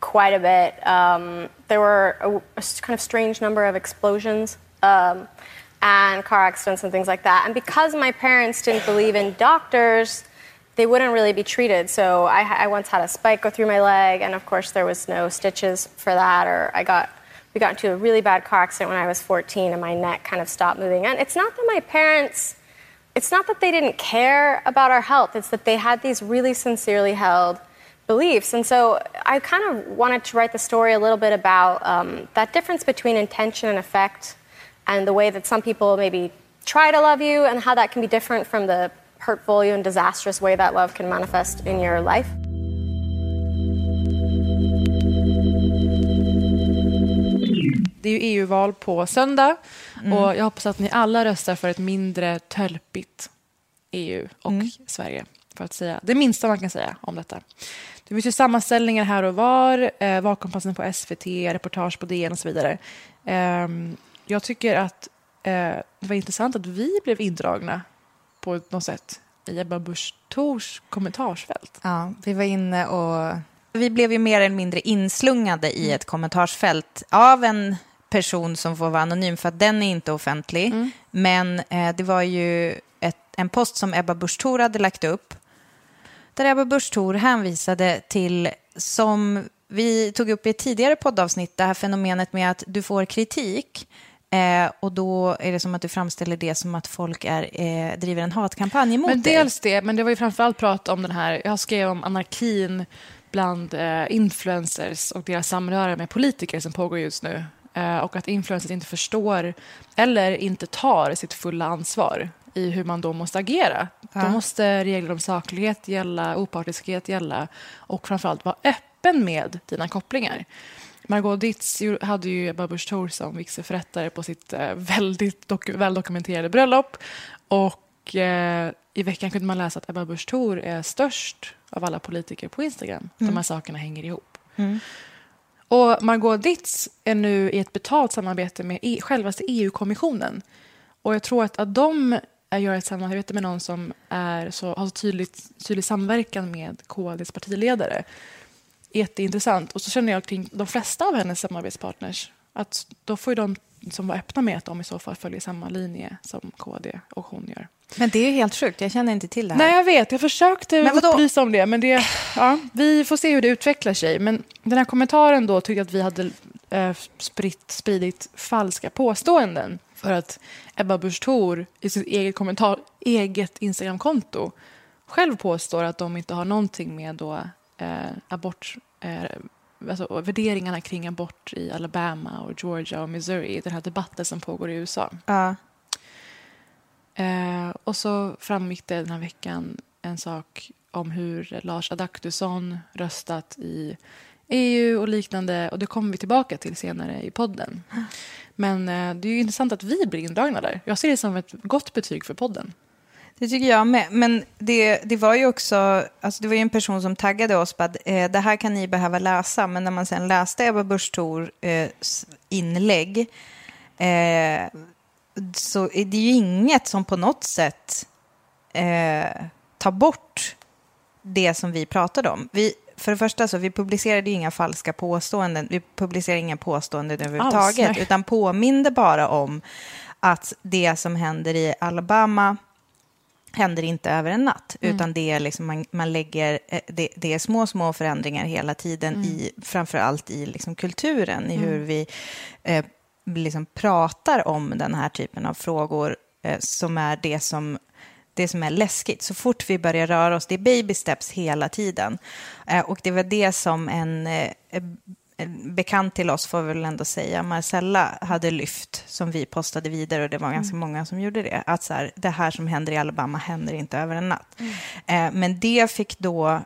quite a bit. Um, there were a kind of strange number of explosions um, and car accidents and things like that. And because my parents didn't believe in doctors, they wouldn't really be treated. So I, I once had a spike go through my leg, and of course there was no stitches for that. Or I got we got into a really bad car accident when I was 14, and my neck kind of stopped moving. And it's not that my parents it's not that they didn't care about our health, it's that they had these really sincerely held beliefs. And so I kind of wanted to write the story a little bit about um, that difference between intention and effect, and the way that some people maybe try to love you, and how that can be different from the hurtful and disastrous way that love can manifest in your life. Det är ju EU-val på söndag och jag hoppas att ni alla röstar för ett mindre tölpigt EU och Sverige. För att säga det minsta man kan säga om detta. Det finns ju sammanställningar här och var, eh, Valkompassen på SVT, reportage på DN och så vidare. Eh, jag tycker att eh, det var intressant att vi blev indragna på något sätt i Ebba Busch Thors kommentarsfält. Ja, vi var inne och... Vi blev ju mer eller mindre inslungade i ett kommentarsfält av en person som får vara anonym för att den är inte offentlig. Mm. Men eh, det var ju ett, en post som Ebba Busch Thor hade lagt upp där Ebba Busch Thor hänvisade till, som vi tog upp i ett tidigare poddavsnitt, det här fenomenet med att du får kritik eh, och då är det som att du framställer det som att folk är, eh, driver en hatkampanj mot Men dig. dels det, men det var ju framförallt prat om den här, jag skrev om anarkin bland eh, influencers och deras samröre med politiker som pågår just nu. Eh, och att influencers inte förstår eller inte tar sitt fulla ansvar i hur man då måste agera. Ja. Då måste regler om saklighet gälla, opartiskhet gälla och framförallt vara öppen med dina kopplingar. Margot Ditz hade ju Ebba Busch Thor som vigselförrättare på sitt eh, väldigt dok- väldokumenterade bröllop. Och eh, i veckan kunde man läsa att Ebba Busch Thor är störst av alla politiker på Instagram. De Mm. här sakerna hänger ihop. Mm. Och Margot Ditz är nu i ett betalt samarbete med e- självaste EU-kommissionen. Och jag tror att, att de gör ett samarbete med någon som är så, har så tydligt, tydlig samverkan med KDs partiledare. Jätteintressant. Och så känner jag kring de flesta av hennes samarbetspartners att då får ju de som var öppna med att de i så fall följer samma linje som KD och hon gör. Men det är ju helt sjukt, jag känner inte till det här. Nej, jag vet. Jag försökte Men vadå? upplysa om det. Men det, ja, vi får se hur det utvecklar sig. Men den här kommentaren då tyckte att vi hade eh, spritt, spridit falska påståenden. För att Ebba Busch Thor i sitt eget, kommentar, eget Instagramkonto själv påstår att de inte har någonting med då, eh, abort... Eh, alltså, värderingarna kring abort i Alabama, och Georgia och Missouri. Den här debatten som pågår i USA. Ja. Eh, och så framgick det den här veckan en sak om hur Lars Adaktusson röstat i EU och liknande. Och det kommer vi tillbaka till senare i podden. Men eh, det är ju intressant att vi blir indragna där. Jag ser det som ett gott betyg för podden. Det tycker jag med. Men det, det var ju också, alltså det var ju en person som taggade oss på att eh, det här kan ni behöva läsa. Men när man sen läste Ebba Busch eh, inlägg eh, så är det ju inget som på något sätt eh, tar bort det som vi pratade om. Vi, för det första så vi publicerade ju inga falska påståenden. Vi publicerade inga påståenden överhuvudtaget. nej. utan påminde bara om att det som händer i Alabama händer inte över en natt, Mm. utan det är liksom man, man lägger, eh, det, det är små, små förändringar hela tiden, Mm. i, framför allt i liksom kulturen, i Mm. hur vi eh, liksom pratar om den här typen av frågor, eh, som är det som, det som är läskigt. Så fort vi börjar röra oss, det är baby steps hela tiden. Eh, och det var det som en eh, bekant till oss, får vi väl ändå säga, Marcella hade lyft, som vi postade vidare, och det var ganska många som gjorde det, att så här, det här som händer i Alabama händer inte över en natt. Eh, men det fick då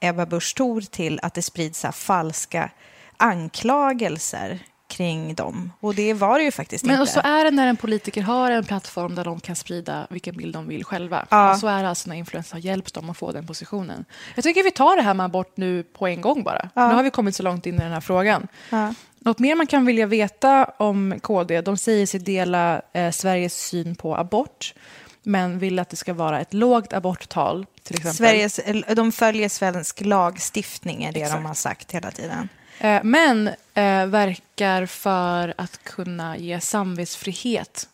Ebba Busch Thor till att det sprids falska anklagelser kring dem. Och det var det ju faktiskt Men inte. och så är det när en politiker har en plattform där de kan sprida vilken bild de vill själva. Ja. Och så är det alltså när influencers har hjälpt dem att få den positionen. Jag tycker vi tar det här med abort nu på en gång bara. Ja. Nu har vi kommit så långt in i den här frågan. Ja. Något mer man kan vilja veta om KD, de säger sig dela eh, Sveriges syn på abort men vill att det ska vara ett lågt aborttal, till exempel. Sveriges, de följer svensk lagstiftning, är det Exakt. de har sagt hela tiden. Eh, Men eh, verkar för att kunna ge samvetsfrihet,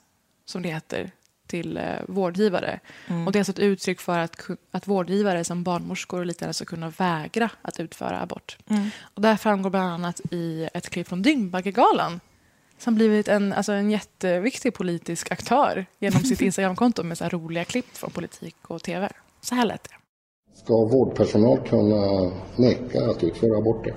som det heter, till eh, vårdgivare. Mm. Och det är alltså ett uttryck för att, att vårdgivare som barnmorskor och liknande ska kunna vägra att utföra abort. Mm. Och det här framgår bland annat i ett klipp från Dyngbaggegalan som blivit en, alltså en jätteviktig politisk aktör genom sitt <laughs> Instagramkonto med så här roliga klipp från politik och tv. Så här lät det. Ska vårdpersonal kunna neka att utföra aborter?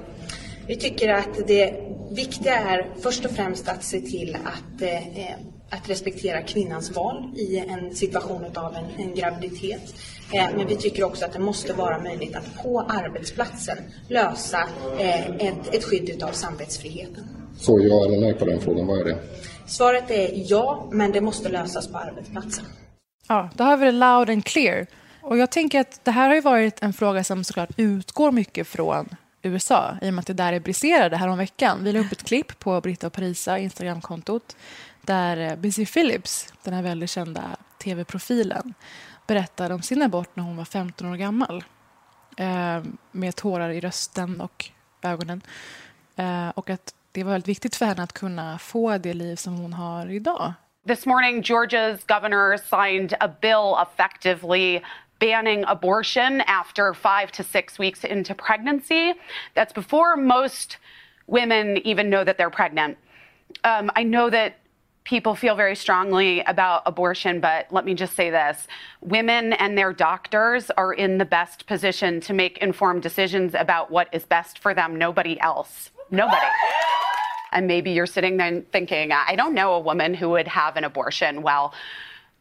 Vi tycker att det viktiga är först och främst att se till att, eh, att respektera kvinnans val i en situation av en, en graviditet. Eh, men vi tycker också att det måste vara möjligt att på arbetsplatsen lösa eh, ett, ett skydd av samvetsfriheten. Så ja eller nej på den frågan, vad är det? Svaret är ja, men det måste lösas på arbetsplatsen. Ja, då har vi det loud and clear. Och jag tänker att det här har ju varit en fråga som såklart utgår mycket från USA i och med att det där är briserade häromveckan. Vi la upp ett klipp på Britta och Parisa, Instagramkontot där eh, Busy Phillips, den här väldigt kända tv-profilen berättade om sin abort när hon var 15 år gammal eh, med tårar i rösten och ögonen. Eh, och att det var väldigt viktigt för henne att kunna få det liv som hon har idag. This morning, Georgia's governor signed a bill effectively banning abortion after five to six weeks into pregnancy. That's before most women even know that they're pregnant. Um, I know that people feel very strongly about abortion, but let me just say this women and their doctors are in the best position to make informed decisions about what is best for them, nobody else. Nobody. And maybe you're sitting there thinking, I don't know a woman who would have an abortion. Well,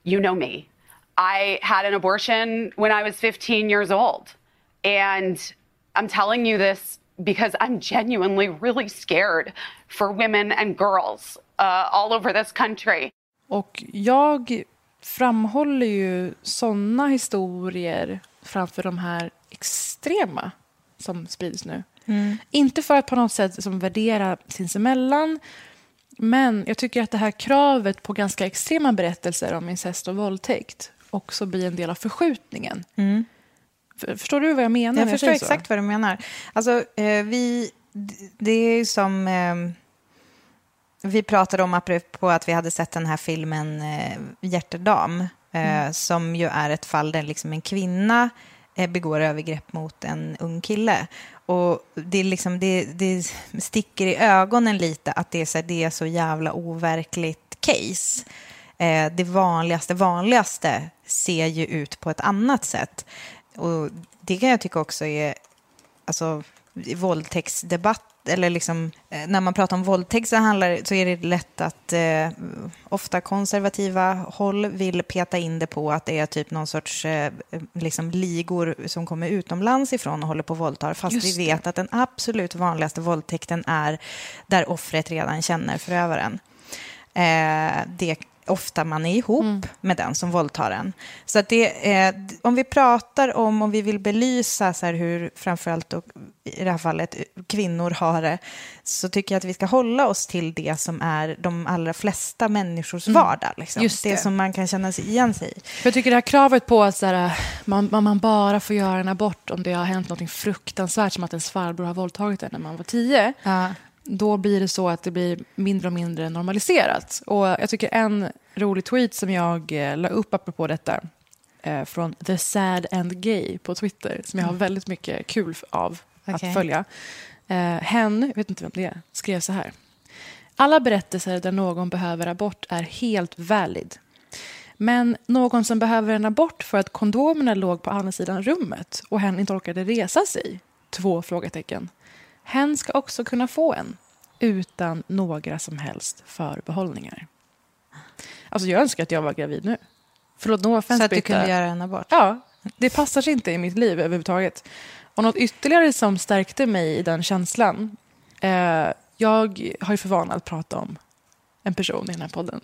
you know me. I had an abortion when I was 15 years old. And I'm telling you this because I'm genuinely really scared for women and girls uh, all over this country. Och jag framhåller ju såna historier framför de här extrema som sprids nu. Mm. Inte för att på något sätt som värdera sinsemellan men jag tycker att det här kravet på ganska extrema berättelser om incest och våldtäkt också blir en del av förskjutningen. Mm. Förstår du vad jag menar? Jag förstår jag exakt vad du menar. Alltså, eh, vi, det är ju som... Eh, vi pratade om, apropå att vi hade sett den här filmen eh, Hjärtedam, eh, mm. som ju är ett fall där liksom en kvinna eh, begår övergrepp mot en ung kille. Och det, liksom, det, det sticker i ögonen lite att det är så, det är så jävla overkligt case. Eh, det vanligaste, vanligaste ser ju ut på ett annat sätt. Och det kan jag tycka också är, alltså, våldtäktsdebatt eller liksom, eh, när man pratar om våldtäkt så, handlar, så är det lätt att eh, ofta konservativa håll vill peta in det på att det är typ någon sorts eh, liksom ligor som kommer utomlands ifrån och håller på och våldtar. Fast Just vi vet det. att den absolut vanligaste våldtäkten är där offret redan känner förövaren. Eh, det ofta man är ihop mm. med den som våldtar en. Så att det, eh, om vi pratar om, om vi vill belysa så här hur framförallt då, i det här fallet kvinnor har det, så tycker jag att vi ska hålla oss till det som är de allra flesta människors mm. vardag. Liksom. Just det. det. som man kan känna sig igen sig i. För jag tycker det här kravet på att så här, man, man bara får göra en abort om det har hänt något fruktansvärt som att ens farbror har våldtagit en när man var tio. Ja då blir det så att det blir mindre och mindre normaliserat. Och jag tycker en rolig tweet som jag eh, la upp apropå detta eh, från The Sad and Gay på Twitter som jag har mm. väldigt mycket kul av okay. att följa. Eh, hen, jag vet inte vem det är, skrev så här. Alla berättelser där någon behöver abort är helt valid. Men någon som behöver en abort för att kondomerna låg på andra sidan rummet och hen inte orkade resa sig? Två frågetecken. Hen ska också kunna få en utan några som helst förbehållningar. Alltså jag önskar att jag var gravid nu. Förlåt, no offense, Så att du kunde göra en abort? Ja, det passar sig inte i mitt liv överhuvudtaget. Och något ytterligare som stärkte mig i den känslan. Eh, jag har ju för vana att prata om en person i den här podden.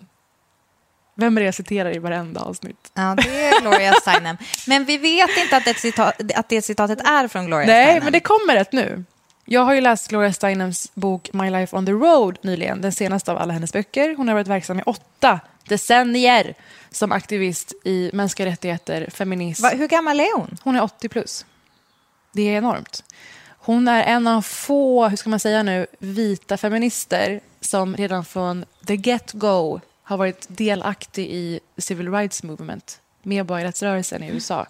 Vem är det jag citerar i varenda avsnitt? Ja, det är Gloria Steinem. Men vi vet inte att det, citat, att det citatet är från Gloria Nej, Steinem. men det kommer ett nu. Jag har ju läst Gloria Steinems bok My Life on the Road nyligen, den senaste av alla hennes böcker. Hon har varit verksam i åtta decennier som aktivist i mänskliga rättigheter, feminism. Va, hur gammal är hon? Hon är 80 plus. Det är enormt. Hon är en av få, hur ska man säga nu, vita feminister som redan från the get-go har varit delaktig i civil rights movement, medborgarrättsrörelsen i USA.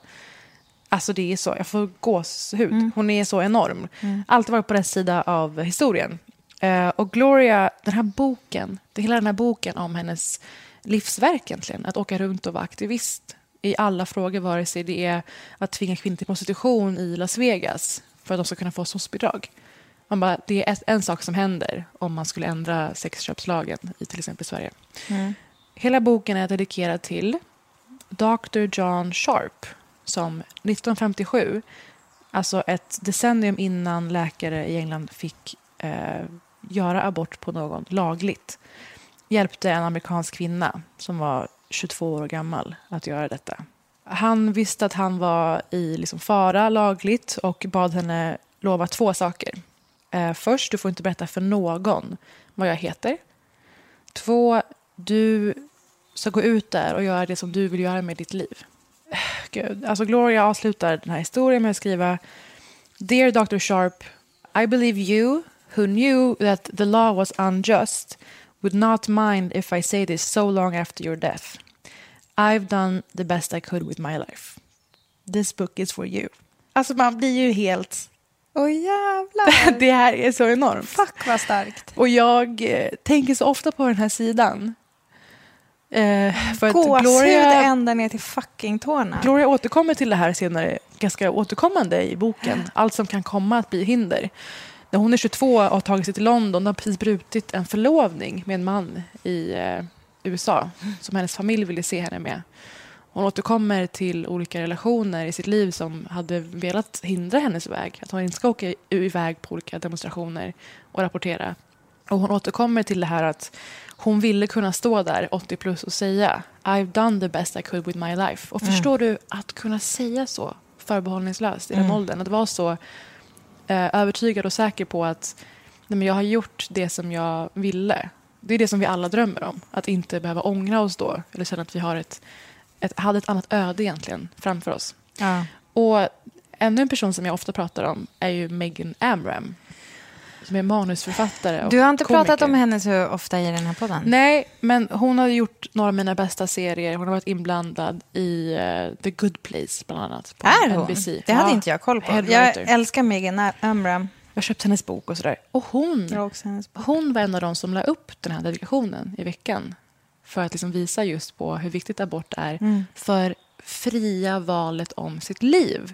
Alltså det är så, jag får gåshud. Mm. Hon är så enorm. Mm. Alltid varit på rätt sida av historien. Uh, och Gloria, den här boken, det, hela den här boken om hennes livsverk egentligen, att åka runt och vara aktivist i alla frågor, vare sig det är att tvinga kvinnor till prostitution i Las Vegas för att de ska kunna få SOS-bidrag. Man bara, det är en sak som händer om man skulle ändra sexköpslagen i till exempel Sverige. Mm. Hela boken är dedikerad till Dr. John Sharp som 1957, alltså ett decennium innan läkare i England fick eh, göra abort på någon lagligt, hjälpte en amerikansk kvinna som var 22 år gammal att göra detta. han visste att han var i liksom fara lagligt och bad henne lova två saker. Eh, först, du får inte berätta för någon vad jag heter. Två, du ska gå ut där och göra det som du vill göra med ditt liv. Gud. Alltså Gloria avslutar den här historien med att skriva Dear Dr. Sharp, I believe you, who knew that the law was unjust, would not mind if I say this so long after your death. I've done the best I could with my life. This book is for you. Alltså man blir ju helt... Åh oh, jävlar! <laughs> det här är så enormt. Fuck vad starkt. Och jag eh, tänker så ofta på den här sidan. Eh, Gåshud ända ner till fucking tårna. Gloria återkommer till det här senare, ganska återkommande i boken. Allt som kan komma att bli hinder. När hon är 22 och har tagit sig till London har precis brutit en förlovning med en man i eh, USA som hennes familj ville se henne med. Hon återkommer till olika relationer i sitt liv som hade velat hindra hennes väg. Att hon inte ska åka iväg på olika demonstrationer och rapportera. Och hon återkommer till det här att hon ville kunna stå där 80 plus och säga I've done the best I could with my life. Och mm. förstår du att kunna säga så förbehållningslöst i den mm. åldern, att vara så eh, övertygad och säker på att nej, men jag har gjort det som jag ville. Det är det som vi alla drömmer om, att inte behöva ångra oss då eller känna att vi har ett, ett, hade ett annat öde egentligen framför oss. Ja. Och ännu en person som jag ofta pratar om är ju Megan Amram som är manusförfattare. Du har inte komiker. pratat om henne så ofta i den här podden? Nej, men hon har gjort några av mina bästa serier. Hon har varit inblandad i uh, The Good Place, bland annat. På är hon? NBC. Det hade ja, inte jag koll på. Jag älskar Megan Amram. Jag köpte hennes bok och sådär. Och hon, hon var en av de som la upp den här dedikationen i veckan för att liksom visa just på hur viktigt abort är mm. för fria valet om sitt liv.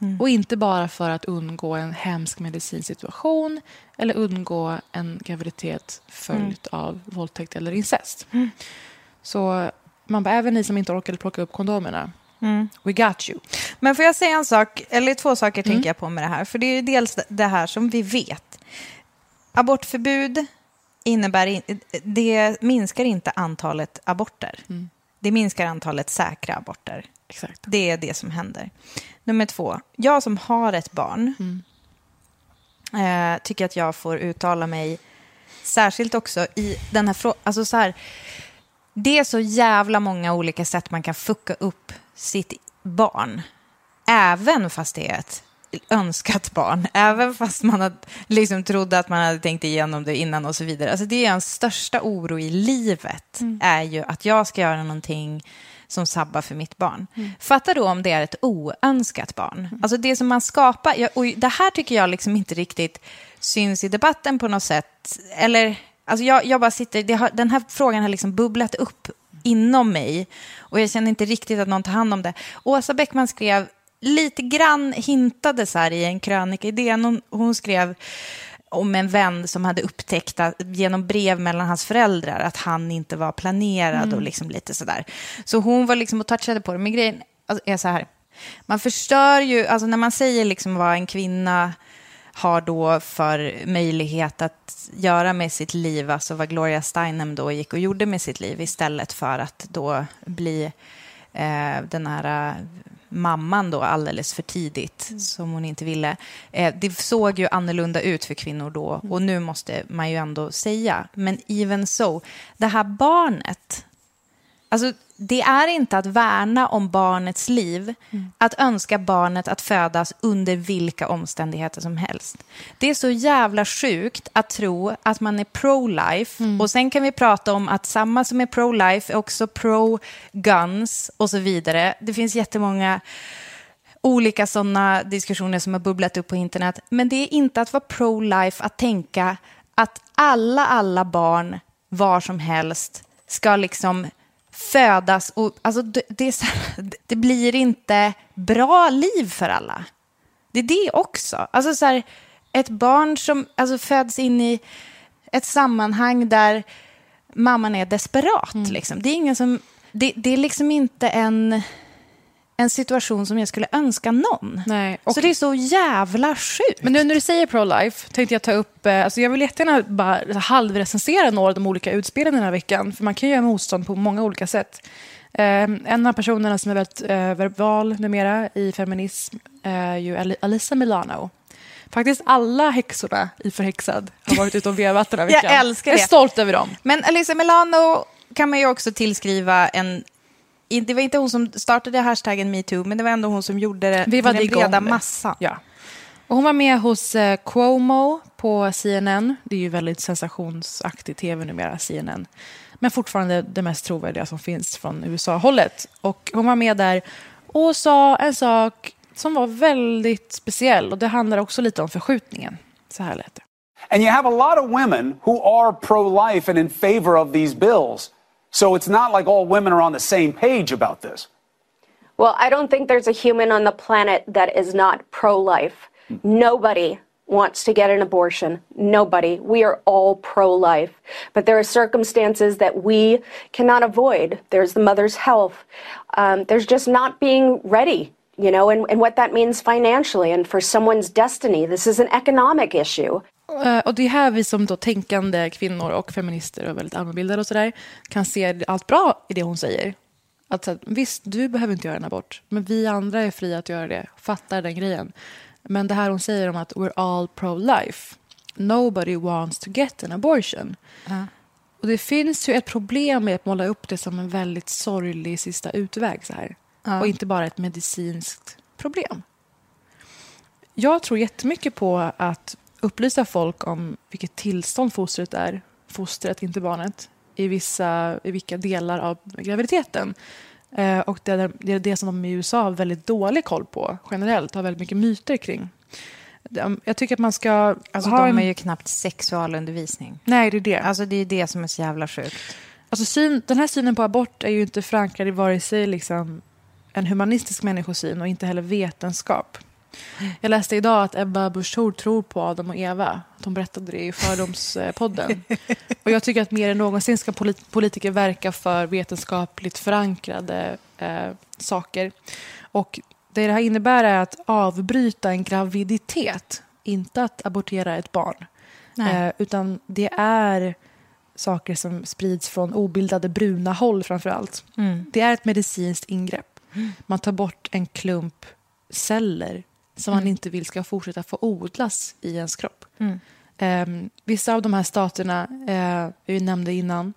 Mm. Och inte bara för att undgå en hemsk medicinsk situation eller undgå en graviditet följt mm. av våldtäkt eller incest. Mm. Så man bara, även ni som inte orkade plocka upp kondomerna, mm. we got you. Men får jag säga en sak, eller två saker tänker mm. jag på med det här. För det är dels det här som vi vet. Abortförbud innebär, det minskar inte antalet aborter. Mm. Det minskar antalet säkra aborter. Exakt. Det är det som händer. Nummer två, jag som har ett barn mm. eh, tycker att jag får uttala mig särskilt också i den här frågan. Alltså så här, det är så jävla många olika sätt man kan fucka upp sitt barn. Även fast det är ett önskat barn, även fast man hade, liksom trodde att man hade tänkt igenom det innan och så vidare. Alltså det är en största oro i livet, mm. är ju att jag ska göra någonting som sabbar för mitt barn. Mm. Fatta då om det är ett oönskat barn. Mm. Alltså det som man skapar, och det här tycker jag liksom inte riktigt syns i debatten på något sätt. Eller, alltså jag, jag bara sitter, har, den här frågan har liksom bubblat upp inom mig och jag känner inte riktigt att någon tar hand om det. Åsa Bäckman skrev lite grann hintade så här i en krönika i DN. Hon, hon skrev om en vän som hade upptäckt att, genom brev mellan hans föräldrar att han inte var planerad mm. och liksom lite sådär. Så hon var liksom och touchade på det. Men grejen är så här, man förstör ju, alltså när man säger liksom vad en kvinna har då för möjlighet att göra med sitt liv, alltså vad Gloria Steinem då gick och gjorde med sitt liv istället för att då bli eh, den här mamman då alldeles för tidigt, mm. som hon inte ville. Eh, det såg ju annorlunda ut för kvinnor då, mm. och nu måste man ju ändå säga. Men even so, det här barnet, alltså det är inte att värna om barnets liv, mm. att önska barnet att födas under vilka omständigheter som helst. Det är så jävla sjukt att tro att man är pro-life mm. och sen kan vi prata om att samma som är pro-life är också pro-guns och så vidare. Det finns jättemånga olika sådana diskussioner som har bubblat upp på internet. Men det är inte att vara pro-life att tänka att alla, alla barn var som helst ska liksom födas och alltså, det, det, det, blir inte bra liv för alla. Det är det också. Alltså så här, ett barn som alltså, föds in i ett sammanhang där mamman är desperat. Mm. Liksom. Det, är ingen som, det, det är liksom inte en en situation som jag skulle önska någon. Nej. Och, så det är så jävla sjukt. Men nu när du säger pro-life tänkte jag ta upp, eh, alltså jag vill jättegärna bara halvrecensera några av de olika utspelen den här veckan, för man kan göra motstånd på många olika sätt. Eh, en av personerna som är väldigt eh, verbal numera i feminism är ju Ali- Alisa Milano. Faktiskt alla häxorna i Förhäxad har varit ute och vevat den här <laughs> Jag veckan. älskar Jag det. är stolt över dem. Men Alyssa Milano kan man ju också tillskriva en... Det var inte hon som startade hashtaggen metoo, men det var ändå hon som gjorde det Vi var till den breda massan. Ja. Och hon var med hos eh, Cuomo på CNN. Det är ju väldigt sensationsaktig tv numera, CNN. Men fortfarande det mest trovärdiga som finns från USA-hållet. Och hon var med där och sa en sak som var väldigt speciell. Och det handlar också lite om förskjutningen. Så här lät det. And you have a lot of women who are pro life and in favor of these bills. So it's not like all women are on the same page about this. Well, I don't think there's a human on the planet that is not pro life. Nobody wants to get an abortion. Nobody. We are all pro life. But there are circumstances that we cannot avoid. There's the mother's health. Um, there's just not being ready, you know, and, and what that means financially and for someone's destiny. This is an economic issue. Eh, Och det är här vi som då tänkande kvinnor och feminister och väldigt allmänbildade och sådär kan se allt bra i det hon säger. Att så här, visst, du behöver inte göra en abort, men vi andra är fria att göra det. Fattar den grejen. Men det här hon säger om att we're all pro-life. Nobody wants to get an abortion. Och det finns ju ett problem med att måla upp det som en väldigt sorglig sista utväg så här. Ja. Och inte bara ett medicinskt problem. Jag tror jättemycket på att upplysa folk om vilket tillstånd fostret är, fostret, inte barnet, i, vissa, i vilka delar av graviditeten. Eh, och det är, det är det som de i USA har väldigt dålig koll på generellt, har väldigt mycket myter kring. Jag tycker att man ska Alltså, ha de är ju knappt sexualundervisning. Nej, det är det. Alltså, det är det som är så jävla sjukt. Alltså syn, den här synen på abort är ju inte förankrad i vare sig liksom en humanistisk människosyn och inte heller vetenskap. Jag läste idag att Ebba Busch tror på Adam och Eva. Att hon berättade det i Fördomspodden. <laughs> och jag tycker att mer än någonsin ska polit- politiker verka för vetenskapligt förankrade eh, saker. Och det det här innebär är att avbryta en graviditet, inte att abortera ett barn. Eh, utan det är saker som sprids från obildade bruna håll framför allt. Mm. Det är ett medicinskt ingrepp. Man tar bort en klump celler som man Mm. inte vill ska fortsätta få odlas i ens kropp. Mm. Eh, vissa av de här staterna, eh, vi nämnde innan,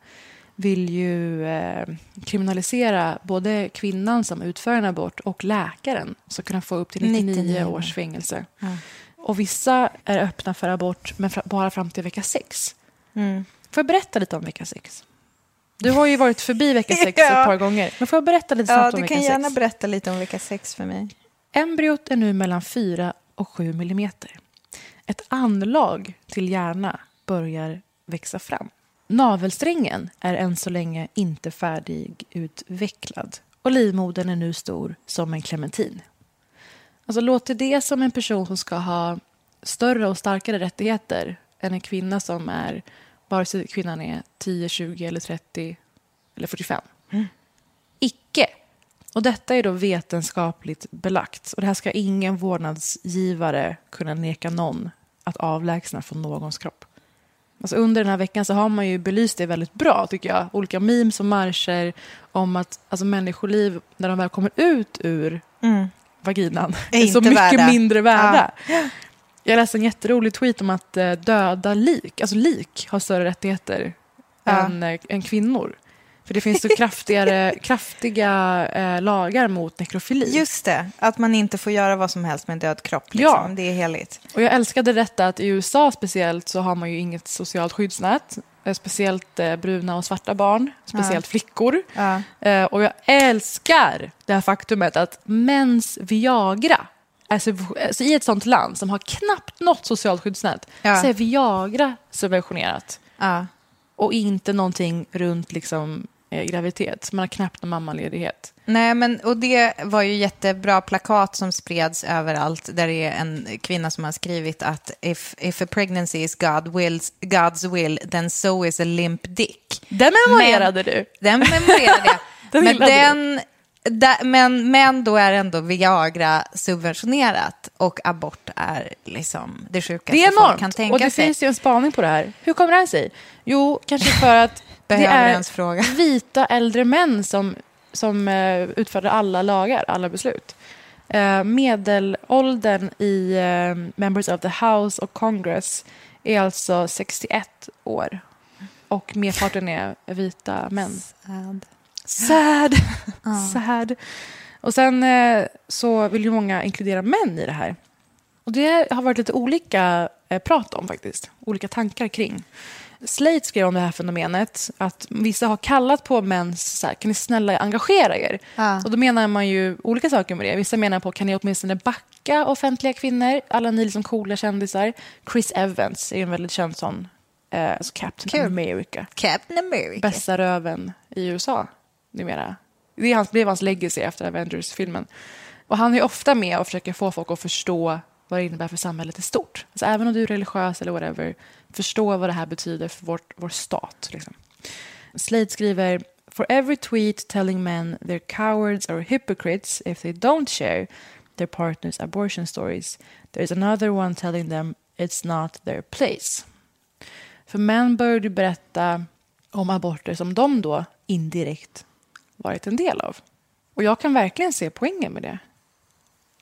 vill ju eh, kriminalisera både kvinnan som utför en abort och läkaren som kan få upp till 99, 99 års fängelse. Ja. Och vissa är öppna för abort, men fra- bara fram till vecka sex. Mm. Får jag berätta lite om vecka sex? Du har ju varit förbi vecka sex <laughs> Ja. ett par gånger. Men får jag berätta lite Ja, snabbt om du vecka kan sex? gärna berätta lite om vecka sex för mig. Embryot är nu mellan 4 och 7 millimeter. Ett anlag till hjärna börjar växa fram. Navelsträngen är än så länge inte färdigutvecklad och livmodern är nu stor som en clementin. Alltså låter det som en person som ska ha större och starkare rättigheter än en kvinna som är, vare sig kvinnan är 10, 20 eller 30 eller 45? Icke. Och detta är då vetenskapligt belagt. Och det här ska ingen vårdnadsgivare kunna neka någon att avlägsna från någons kropp. Alltså under den här veckan så har man ju belyst det väldigt bra, tycker jag. Olika memes och marscher om att alltså, människoliv, när de väl kommer ut ur Mm. vaginan, Är <laughs> är, så mycket värda. mindre värda. Jag läste en jätterolig tweet om att eh, döda lik, alltså lik, har större rättigheter Ja. än, eh, än kvinnor. För det finns så kraftigare, <laughs> kraftiga eh, lagar mot nekrofili. Just det, att man inte får göra vad som helst med en död kropp. Liksom. Ja. Det är heligt. Och jag älskade detta att i USA speciellt så har man ju inget socialt skyddsnät. Eh, Speciellt eh, bruna och svarta barn, speciellt Ja. flickor. Ja. Eh, och jag älskar det här faktumet att mens Viagra, alltså, alltså i ett sånt land som har knappt något socialt skyddsnät, Ja. så är Viagra subventionerat. Ja. Och inte någonting runt liksom, eh, graviditet. Man har knappt någon mammaledighet. Nej, men och det var ju jättebra plakat som spreds överallt där det är en kvinna som har skrivit att if, if a pregnancy is God wills, God's will, then so is a limp dick. Den memorerade Men- du. Den memorerade jag. <laughs> Den men, gillade du. den, da, men, men då är ändå Viagra subventionerat och abort är liksom det sjukaste Det är folk enormt. kan tänka och det sig. finns ju en spaning på det här. Hur kommer det här sig? Jo, kanske för att det Behöver är ens fråga. <laughs> vita äldre män som som eh, utförde alla lagar, alla beslut. Eh, medelåldern i eh, Members of the House och Congress är alltså 61 år. Och merparten är vita män. Sad. Sad. <laughs> Sad. Och sen så vill ju många inkludera män i det här. Och det har varit lite olika prat om faktiskt. Olika tankar kring. Slate skrev om det här fenomenet, att vissa har kallat på män så här, kan ni snälla engagera er? Ja. Och då menar man ju olika saker med det. Vissa menar på, kan ni åtminstone backa offentliga kvinnor? Alla ni liksom coola kändisar. Chris Evans är en väldigt känd sån, eh, alltså Captain Kul. America. Captain America. Bästa röven i USA numera. Det är hans, blev hans legacy efter Avengers-filmen. Och han är ofta med och försöker få folk att förstå vad det innebär för samhället i stort. Alltså, även om du är religiös eller whatever, förstå vad det här betyder för vårt, vår stat. Liksom. Slade skriver For every tweet telling men they're cowards or hypocrites if they don't share their partner's abortion stories, there's another one telling them it's not their place. För män började berätta om aborter som de då indirekt varit en del av. Och jag kan verkligen se poängen med det.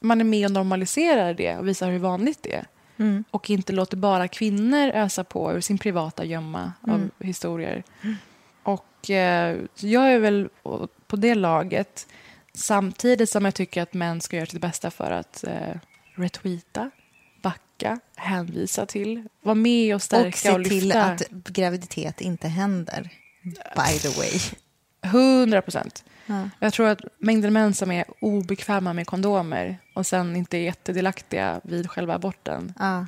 Man är med och normaliserar det och visar hur vanligt det är. Mm. Och inte låter bara kvinnor ösa på ur sin privata gömma Mm. av historier. Och eh, jag är väl på det laget samtidigt som jag tycker att män ska göra sitt bästa för att eh, retweeta, backa, hänvisa till, vara med och stärka Och se och lyfta. till att graviditet inte händer. By the way. 100 procent. Ja. Jag tror att mängden män som är obekväma med kondomer och sen inte är jättedelaktiga vid själva aborten Ja.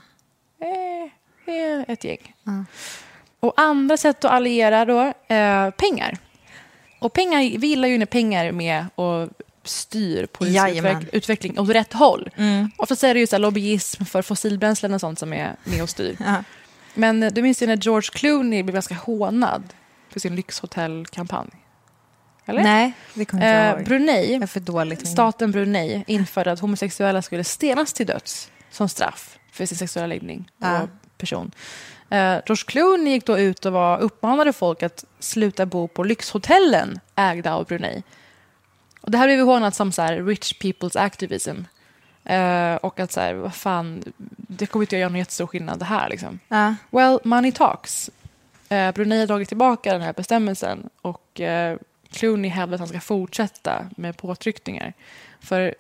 eh, är ett gäng. Ja. Och andra sätt att alliera då, eh, pengar. Och pengar, vi gillar ju när pengar är med och styr politisk Jajamän. utveck- utveckling åt rätt håll. Mm. Ofta är det ju så här lobbyism för fossilbränslen och sånt som är med och styr. Ja. Men eh, du minns ju när George Clooney blev ganska hånad för sin lyxhotellkampanj? Eller? Nej, det kommer jag Eh, inte ihåg. Brunei, Jag är för dåligt staten Brunei införde att homosexuella skulle stenas till döds som straff för sin sexuella läggning Ja. och person. Eh, George Clooney gick då ut och var, uppmanade folk att sluta bo på lyxhotellen ägda av Brunei. Och det här blev hånat som så här, rich people's activism. Eh, och att så här, vad fan, det kommer inte att göra någon jättestor skillnad det här. Liksom. Ja. Well, money talks. Eh, Brunei har dragit tillbaka den här bestämmelsen och eh, Clooney hävdar att han ska fortsätta med påtryckningar. För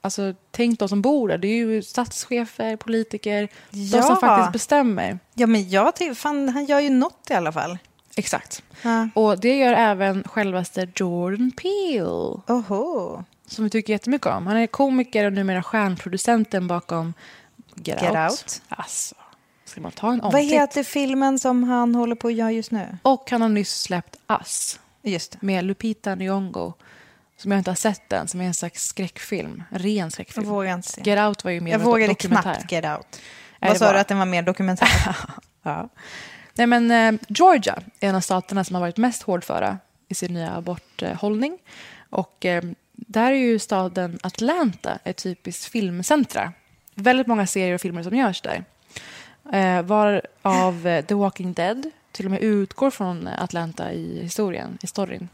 alltså, tänk de som bor där, det är ju statschefer, politiker, de som Ja. faktiskt bestämmer. Ja, men jag fan, han gör ju något i alla fall. Exakt. Ja. Och det gör även självaste Jordan Peele. Oho. Som vi tycker jättemycket om. Han är komiker och numera stjärnproducenten bakom Get, Get Out. Out. Alltså, ska man ta en Vad omtitt? heter filmen som han håller på att göra just nu? Och han har nyss släppt Us. Just. Med Lupita Nyong'o. Som jag inte har sett än, som är en slags skräckfilm. En ren Jag skräckfilm. vågar inte se. Get Out var ju mer Jag vågade dokumentär. knappt Get Out. Nej, Vad sa var- du att den var mer dokumentär? <laughs> ja. Nej, men eh, Georgia är en av staterna som har varit mest hårdföra i sin nya aborthållning. Och eh, där är ju staden Atlanta ett typiskt filmcentra. Väldigt många serier och filmer som görs där. Eh, varav eh, The Walking Dead till och med utgår från Atlanta i historien, i storyn.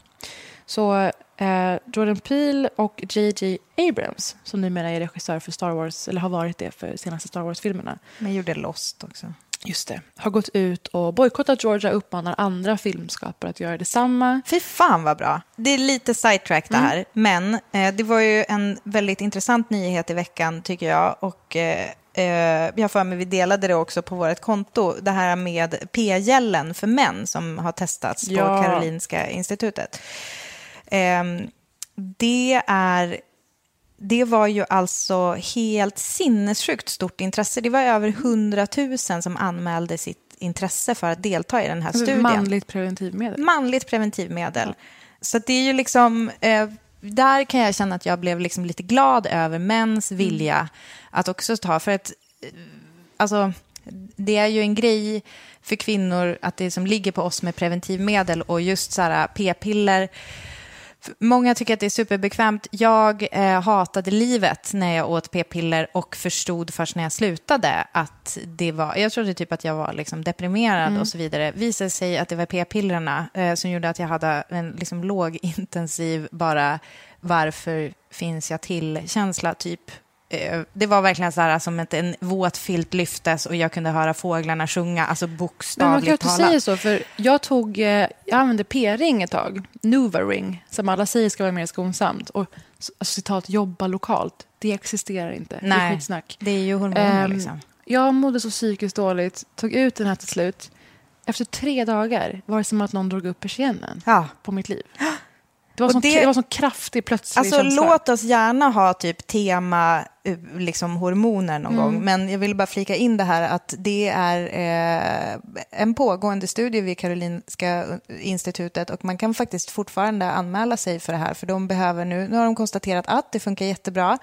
Så eh, Jordan Peele och J.J. Abrams, som numera är regissör för Star Wars, eller har varit det för senaste Star Wars-filmerna, Men gjorde Lost också. Just det. Har gått ut och bojkottat Georgia och uppmanar andra filmskapare att göra detsamma. Fy fan vad bra. Det är lite sidetrack det här, men eh, det var ju en väldigt intressant nyhet i veckan tycker jag. Och eh, eh, jag för mig vi delade det också på vårt konto. Det här med p-gällen för män som har testats på Ja. Karolinska institutet. Ehm, det är det var ju alltså helt sinnessjukt stort intresse. Det var över 100 000 som anmälde sitt intresse för att delta i den här studien. Manligt preventivmedel. Manligt preventivmedel. Så det är ju liksom, eh, där kan jag känna att jag blev liksom lite glad över mäns vilja att också ta, för att eh, alltså, det är ju en grej för kvinnor att det som ligger på oss med preventivmedel och just så här p-piller Många tycker att det är superbekvämt. Jag eh, hatade livet när jag åt p-piller och förstod först när jag slutade att det var... Jag trodde typ att jag var liksom deprimerad Mm. och så vidare. Visade sig att det var p-pillerna eh, som gjorde att jag hade en liksom lågintensiv bara varför finns jag till-känsla typ. Eh, Det var verkligen så här som att en våt filt lyftes och jag kunde höra fåglarna sjunga, alltså bokstavligt kul att du talat. säger så, för jag tog, eh, jag använde p-ring ett tag, Nuva-ring, som alla säger ska vara mer skonsamt. Och alltså, citat, jobba lokalt, det existerar inte. Det är Nej, skitsnack. det är ju hormoner Ehm, liksom. Jag mådde så psykiskt dåligt, tog ut den här till slut. Efter tre dagar var det som att någon drog upp persiennen på mitt liv. <gasps> Det var, sån, det- det var sån kraftig plötslig Alltså känsla. låt oss gärna ha typ tema eh, liksom hormoner någon Mm. gång. Men jag vill bara flika in det här att det är eh, en pågående studie vid Karolinska institutet och man kan faktiskt fortfarande anmäla sig för det här för de behöver nu, nu har de konstaterat att det funkar jättebra.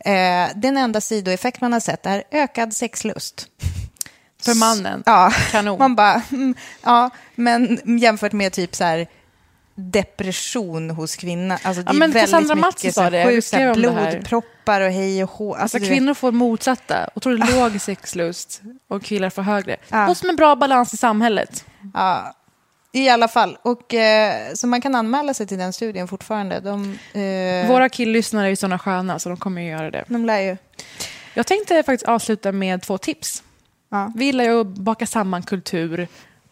Eh, den enda sidoeffekt man har sett är ökad sexlust. För mannen. Ja, Kanon. man bara, mm, ja, men jämfört med typ så här depression hos kvinnor. Alltså det Ja, är men väldigt Cassandra mycket sa det, här. blodproppar och hej och hå. Alltså, Ah. kvinnor får motsatta, otroligt låg sexlust och killar får högre. Ja. Och som en bra balans i samhället. Ja, i alla fall. Och, eh, så man kan anmäla sig till den studien fortfarande. De, eh, Våra killlyssnare är ju sådana sköna så de kommer ju göra det. De lär ju. Jag tänkte faktiskt avsluta med två tips. Vi gillar ju att baka samman kultur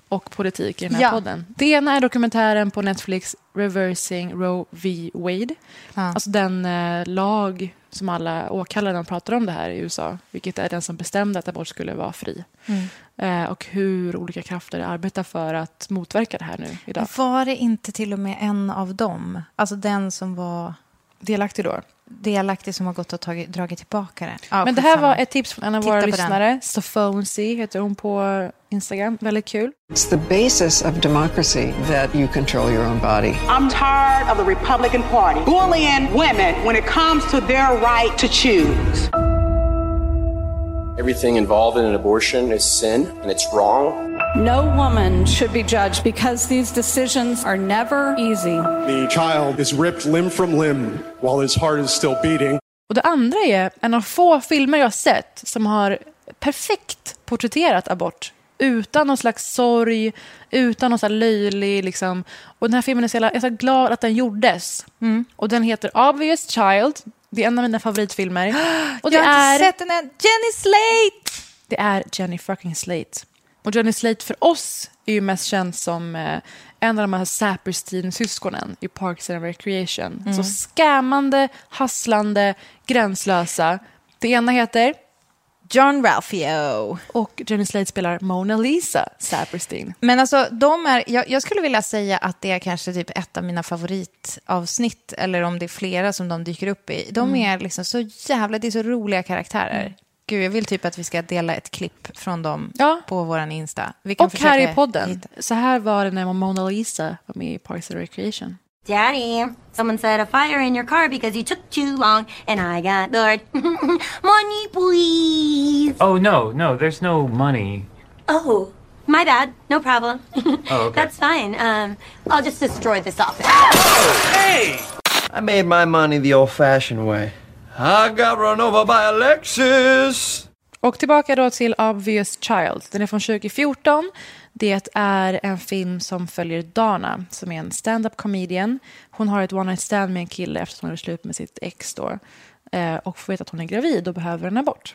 och politik i den här Ja. podden. Det ena är dokumentären på Netflix Reversing Roe v. Wade. Alltså den eh, lag som alla åkallar när de pratar om det här i USA. Vilket är den som bestämde att abort skulle vara fri. Mm. Eh, och hur olika krafter arbetar för att motverka det här nu idag. Var det inte till och med en av dem, alltså den som var delaktig då? Delaktig som har gått och tagit, dragit tillbaka det. Ja, Men det här var ett tips från en av Titta våra lyssnare. Sophonsy heter hon på Instagram. Väldigt kul. It's the basis of democracy that you control your own body. I'm tired of the Republican Party bullying women when it comes to their right to choose. Everything involved in an abortion is sin and it's wrong. No woman should be judged because these decisions are never easy. The child is ripped limb from limb while his heart is still beating. Och det andra är en av få filmer jag har sett som har perfekt porträtterat abort. Utan någon slags sorg, utan någon så här löjlig... Liksom. Och den här filmen är så jävla, jag är så glad att den gjordes. Och den heter Obvious Child. Det är en av mina favoritfilmer. <gasps> Och det Jag har är, inte sett den än. Jenny Slate! Det är Jenny fucking Slate. Och Jenny Slate för oss är ju mest känd som eh, en av de här Saperstein-syskonen i Parks and Recreation. Mm. Så scammande, hasslande, gränslösa. Det ena heter John Ralphio. Och Jenny Slate spelar Mona Lisa Saperstein. Men alltså, de är, jag, jag skulle vilja säga att det är kanske typ ett av mina favoritavsnitt, eller om det är flera som de dyker upp i. De Mm. är liksom så jävla, det är så roliga karaktärer. Gud, jag vill typ att vi ska dela ett klipp från dem på vår Insta. Vi kan Och här i podden. hitta- Så här var det när Mona Lisa var med i Parks and Recreation. Daddy, someone set a fire in your car because you took too long and I got bored. <laughs> Money, please. Oh, no, no, there's no money. Oh, my bad. No problem. <laughs> Oh, okay. That's fine. Um, I'll just destroy this office. Hey! I made my money the old fashioned way. I got run over by a Lexus! Och tillbaka då till Obvious Child. Den är från 2014. Det är en film som följer Dana, som är en stand-up comedian. Hon har ett one night stand med en kille efter att hon gjort slut med sitt ex då. Eh, och får veta att hon är gravid och behöver en abort.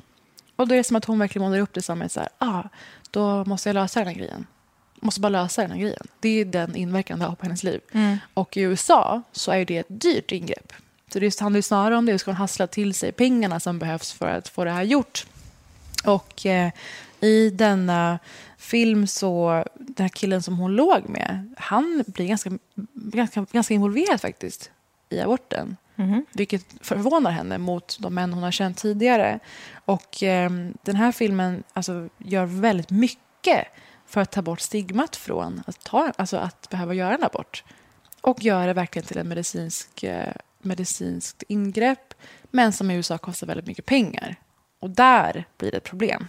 Och då är det som att hon verkligen målar upp det som ett så här, ah, då måste jag lösa den här grejen. Måste bara lösa den här grejen. Det är den inverkan det har på hennes liv. Mm. Och i USA så är det ett dyrt ingrepp. Så det handlar ju snarare om det, ska hon hassla till sig pengarna som behövs för att få det här gjort. Och eh, i denna film så, den här killen som hon låg med, han blir ganska, ganska, ganska involverad faktiskt i aborten. Mhm. Vilket förvånar henne mot de män hon har känt tidigare. Och eh, den här filmen alltså, gör väldigt mycket för att ta bort stigmat från att, ta, alltså att behöva göra en abort. Och gör det verkligen till en medicinsk, eh, medicinskt ingrepp, men som i USA kostar väldigt mycket pengar. Och där blir det ett problem.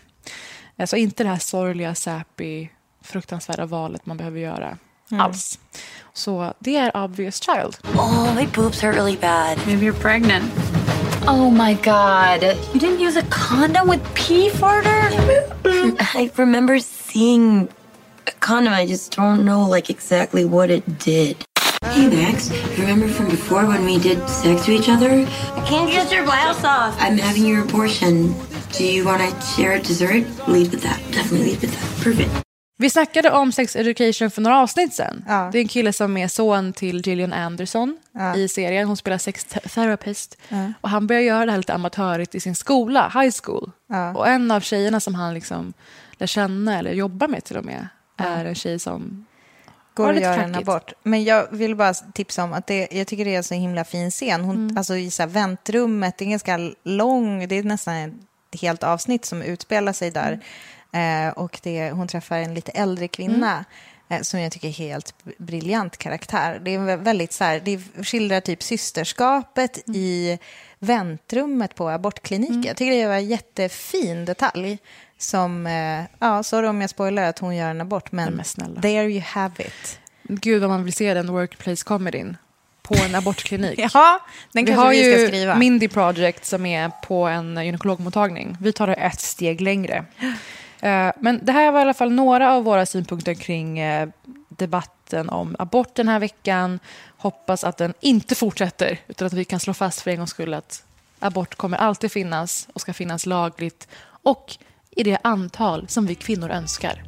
Alltså inte det här sorgliga, sappy, fruktansvärda valet man behöver göra. alls. Så det är Obvious Child. Oh, my boobs hurt really bad. Maybe you're pregnant. Oh my god. You didn't use a condom with pee farter? <laughs> I remember seeing a condom. I just don't know like exactly what it did. Hey Max, remember from before when we did sex to each other? I can't get your blouse off. I'm having your abortion. Do you want to share a dessert? Lead with that. Definitely lead with that. Perfect. Vi snackade om sex education för några avsnitt sen. Det är en kille som är son till Gillian Anderson Ja. i serien. Hon spelar sex te- therapist. Ja. Och han börjar göra det här lite amatörigt i sin skola, high school. Ja. Och en av tjejerna som han liksom lär känna, eller jobbar med till och med, är en tjej som går att göra en abort. Men jag vill bara tipsa om att det, jag tycker det är en så himla fin scen. Hon, Mm. Alltså i så väntrummet, det är ganska lång, det är nästan ett helt avsnitt som utspelar sig där. Mm. Eh, och det, hon träffar en lite äldre kvinna. eh, Som jag tycker är helt briljant karaktär. Det är väldigt så här, det skildrar typ systerskapet Mm. i väntrummet på abortkliniken. Jag tycker det var en jättefin detalj. Som, eh, ja, sorry om jag spoilar att hon gör en abort, men, men snälla. there you have it. Gud vad man vill se den workplace comedyn på en abortklinik. <laughs> Ja, den vi har vi ju skriva. Mindy Project som är på en gynekologmottagning. Vi tar det ett steg längre. <gasps> Eh, Men det här var i alla fall några av våra synpunkter kring eh, debatten om abort den här veckan. Hoppas att den inte fortsätter utan att vi kan slå fast för en gångs skull att abort kommer alltid finnas och ska finnas lagligt och i det antal som vi kvinnor önskar.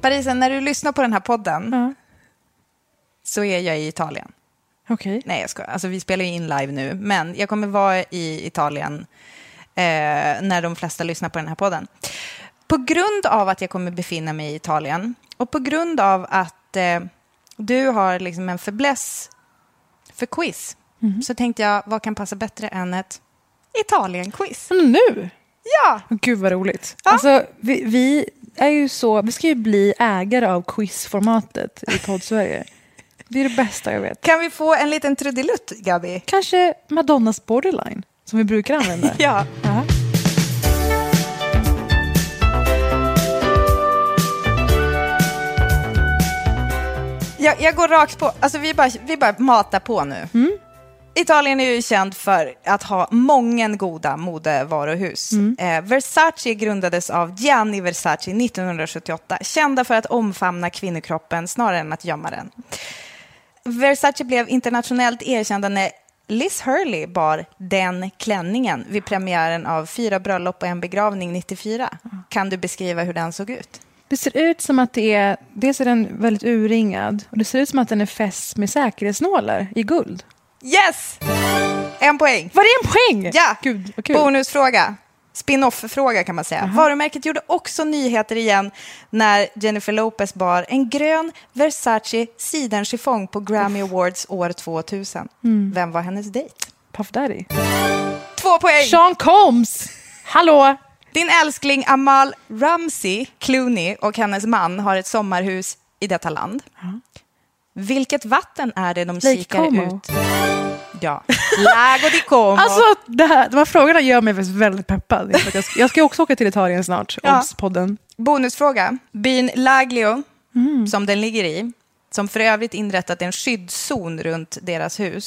Parisa, när du lyssnar på den här podden så är jag i Italien. Okej. Nej, jag skojar. Alltså, vi spelar ju in live nu, men jag kommer vara i Italien eh, när de flesta lyssnar på den här podden. På grund av att jag kommer befinna mig i Italien och på grund av att eh, du har liksom en fäbless för quiz så tänkte jag, vad kan passa bättre än ett Italien-quiz? Nu? Ja! Gud vad roligt. Alltså, vi, vi är ju så, vi ska ju bli ägare av quizformatet i podd-Sverige. Det är det bästa jag vet. Kan vi få en liten trudelutt, Gabi? Kanske Madonnas borderline, som vi brukar använda. <laughs> Ja. Jag, jag går rakt på, alltså vi bara, vi bara matar på nu. Italien är ju känd för att ha många goda modevaruhus. Eh, Versace grundades av Gianni Versace 1978, kända för att omfamna kvinnokroppen snarare än att gömma den. Versace blev internationellt erkända när Liz Hurley bar den klänningen vid premiären av Fyra bröllop och en begravning 94. Kan du beskriva hur den såg ut? Det ser ut som att det är, dels är den väldigt urringad och det ser ut som att den är fäst med säkerhetsnålar i guld. Yes! En poäng. Var det en poäng? Ja! Gud, vad kul. Bonusfråga. Spin-off-fråga kan man säga. Varumärket gjorde också nyheter igen när Jennifer Lopez bar en grön Versace sidenchiffong på Grammy Awards år 2000. Mm. Vem var hennes dejt? Puff Daddy. Två poäng! Sean Combs! Hallå! Din älskling Amal Ramsey Clooney och hennes man har ett sommarhus i detta land. Vilket vatten är det de kikar ut? Ja, Lago di Como. Alltså, det här, de här frågorna gör mig väldigt peppad. Jag ska- också åka till Italien snart, Ja. Obs-podden. Bonusfråga. Byn Laglio, som den ligger i, som för övrigt inrättat en skyddszon runt deras hus,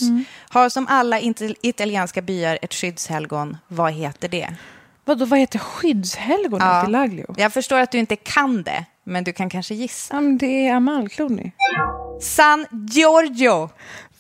har som alla italienska byar ett skyddshelgon. Vad heter det? Vadå, vad heter skyddshelgonet i Laglio? Jag förstår att du inte kan det, men du kan kanske gissa. Ja, det är Amal Clooney. San Giorgio.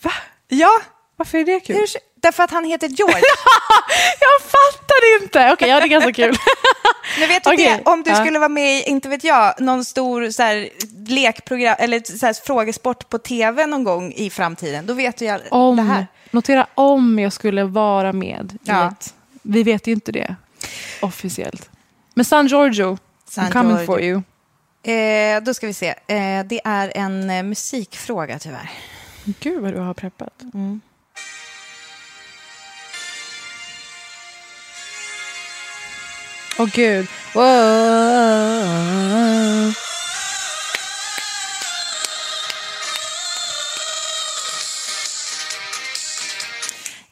Va? Ja. Varför är det kul? Hur, därför att han heter George. <laughs> jag fattar inte! Okej, ja, det är ganska kul. <laughs> Men vet du Okej, det, om du ja. skulle vara med i, inte vet jag, någon stor så här, lekprogram eller så här, frågesport på tv någon gång i framtiden, då vet du ju Om, det här. Notera om jag skulle vara med. Ja. ett- vi vet ju inte det officiellt. Men San Giorgio, San I'm coming Giorgio. for you. Eh, då ska vi se. Eh, det är en eh, musikfråga tyvärr. Gud vad du har preppat. Åh gud. Wow.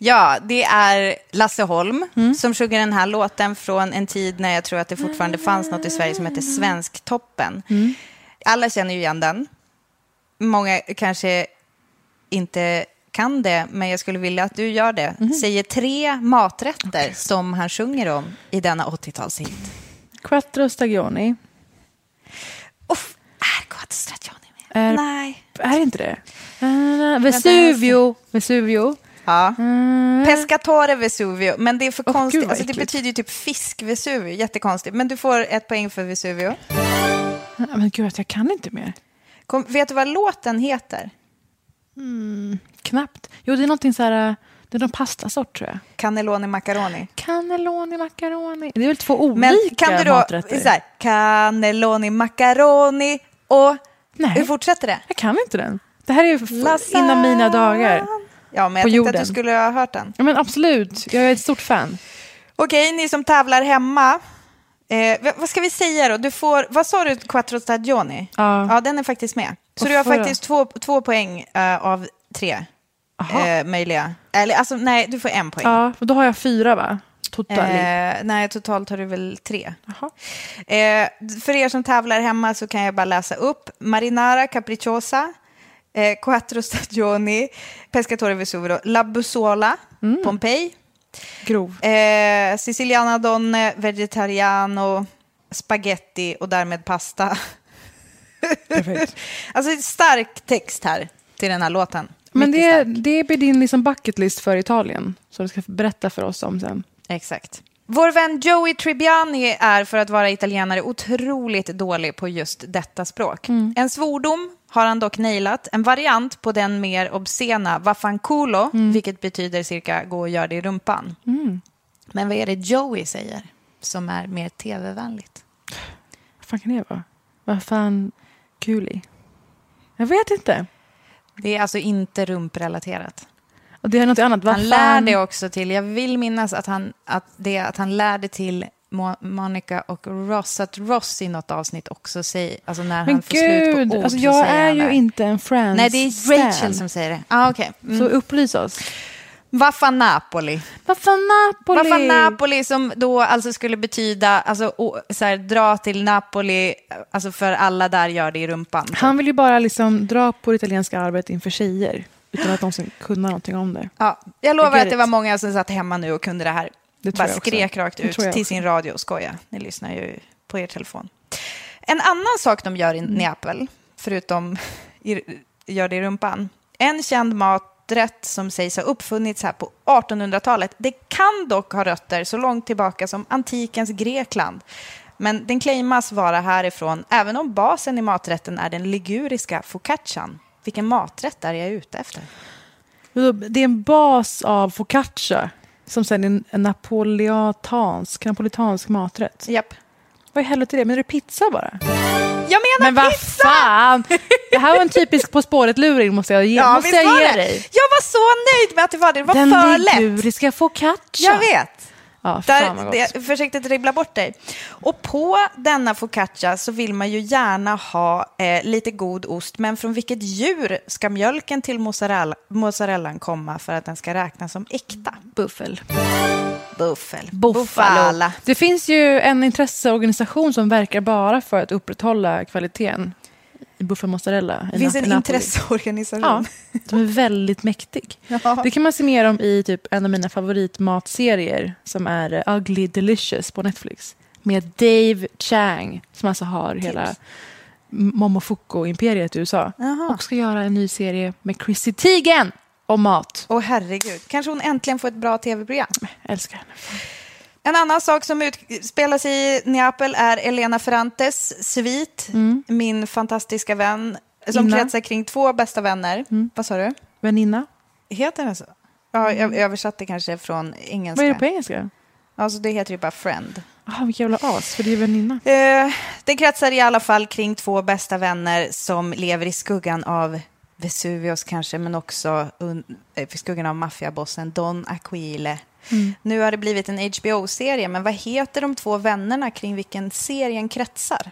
Ja, det är Lasse Holm som sjunger den här låten från en tid när jag tror att det fortfarande fanns något i Sverige som hette Svensktoppen. Alla känner ju igen den. Många kanske inte kan det, men jag skulle vilja att du gör det. Säger tre maträtter som han sjunger om i denna 80-talshit. Quattro stagioni. Uff, är Quattro stagioni Är, Nej. Är inte det? Uh, Vesuvio. Vesuvio. Ja. Pescatore Vesuvio, men det är för Åh, konstigt. alltså, det betyder ju typ fisk-Vesuvio, jättekonstigt. Men du får ett poäng för Vesuvio. Men gud, jag kan inte mer. Kom, vet du vad låten heter? Mm, knappt. Jo, det är någonting så här... Det är någon pastasort, tror jag. Cannelloni macaroni. Cannelloni macaroni. Det är väl två olika Men kan du då, maträtter? så här, cannelloni macaroni och... Nej. Hur fortsätter det? Jag kan inte den. Det här är innan mina dagar. Ja, men jag På tänkte jorden. att du skulle ha hört den. Ja, men absolut. Jag är ett stort fan. Okej, ni som tävlar hemma. Eh, vad ska vi säga då? Du får, vad sa du, quattro stagioni? Ja. Ja, den är faktiskt med. Så Vad du har faktiskt två, två poäng eh, av tre eh, möjliga. Eller alltså, nej, du får en poäng. Ja, och då har jag fyra, va? Totalt. Eh, nej, totalt har du väl tre. Eh, för er som tävlar hemma så kan jag bara läsa upp. Marinara Capricciosa, eh, Quattro Stagioni, Pescatore Vesuvio, La Bussola, Pompeji, Grov. eh, Siciliana Donne, Vegetariano, Spaghetti och därmed pasta. <laughs> alltså stark text här till den här låten. Men Mycket det, det blir din liksom bucket list för Italien. Som du ska berätta för oss om sen. Exakt. Vår vän Joey Tribbiani är för att vara italienare otroligt dålig på just detta språk. En svordom har han dock nailat, en variant på den mer obscena vaffanculo, vilket betyder cirka gå och gör det i rumpan. Men vad är det Joey säger som är mer tv-vänligt? Vad fan kan det vara? Vad fan kuli? Jag vet inte. Det är alltså inte rumprelaterat. Och det är något annat. Vad han fan? lär det också till, jag vill minnas att han, att det, att han lärde till Mo- Monica och Ross, att Ross i något avsnitt också säger, alltså när Men han får slut gud, på ord alltså så jag är ju inte en Friends Nej, det är. Rachel som säger det. Ah, okay. Så upplys oss. Vaffa Napoli. Vaffa Napoli. Vaffa Napoli som då alltså skulle betyda, alltså så här, dra till Napoli, alltså för alla där gör det i rumpan. Han vill ju bara liksom dra på det italienska arbetet inför tjejer. Utan att någonsin kunna någonting om det. Ja, jag lovar get att det var många som satt hemma nu och kunde det här. Det Bara jag också. skrek rakt ut jag till också. sin radio. Skoja, ni lyssnar ju på er telefon. En annan sak de gör i Mm. Neapel, förutom i, gör det i rumpan, en känd maträtt som sägs ha uppfunnits här på 1800-talet. Det kan dock ha rötter så långt tillbaka som antikens Grekland. Men den claimas vara härifrån, även om basen i maträtten är den liguriska focaccian. Vilken maträtt är jag ute efter? Det är en bas av focaccia. Som sen är en, napolitansk, napolitansk maträtt. Japp. Vad i helvete är det? Men är det pizza bara? Jag menar Men vad pizza! fan! Det här var en typisk På spåret-luring måste jag ge, Ja, måste jag ge det? dig. Jag var så nöjd med att det var det. Det var Den för lätt. liguriska focaccia. Jag vet. Ja, Där, det, försökte dribbla bort dig. Och på denna focaccia så vill man ju gärna ha eh, lite god ost. Men från vilket djur ska mjölken till mozzarella, mozzarellan komma för att den ska räknas som äkta? Buffel. Buffel. Buffalo. Det finns ju en intresseorganisation som verkar bara för att upprätthålla kvaliteten buffel mozzarella. i Det finns en intresseorganisation. Ja, de är väldigt mäktig. <laughs> Ja. Det kan man se mer om i typ en av mina favoritmatserier som är eh, Ugly Delicious på Netflix. Med Dave Chang som alltså har hela Momofuku-imperiet i USA. Jaha. Och ska göra en ny serie med Chrissy Teigen om mat. Åh herregud, kanske hon äntligen får ett bra tv-program. Älskar henne. En annan sak som utspelar sig i Neapel är Elena Ferrantes svit, min fantastiska vän, som Inna. kretsar kring två bästa vänner. Vad sa du? Väninna. Heter den så? Ja, jag översatte kanske från engelska. Vad är det på engelska? Alltså det heter ju bara friend. Ah, vilken jävla as, för det är väninna. Eh, den kretsar i alla fall kring två bästa vänner som lever i skuggan av Vesuvius kanske, men också eh, i skuggan av maffiabossen Don Aquile. Mm. Nu har det blivit en HBO-serie, men vad heter de två vännerna kring vilken serien kretsar?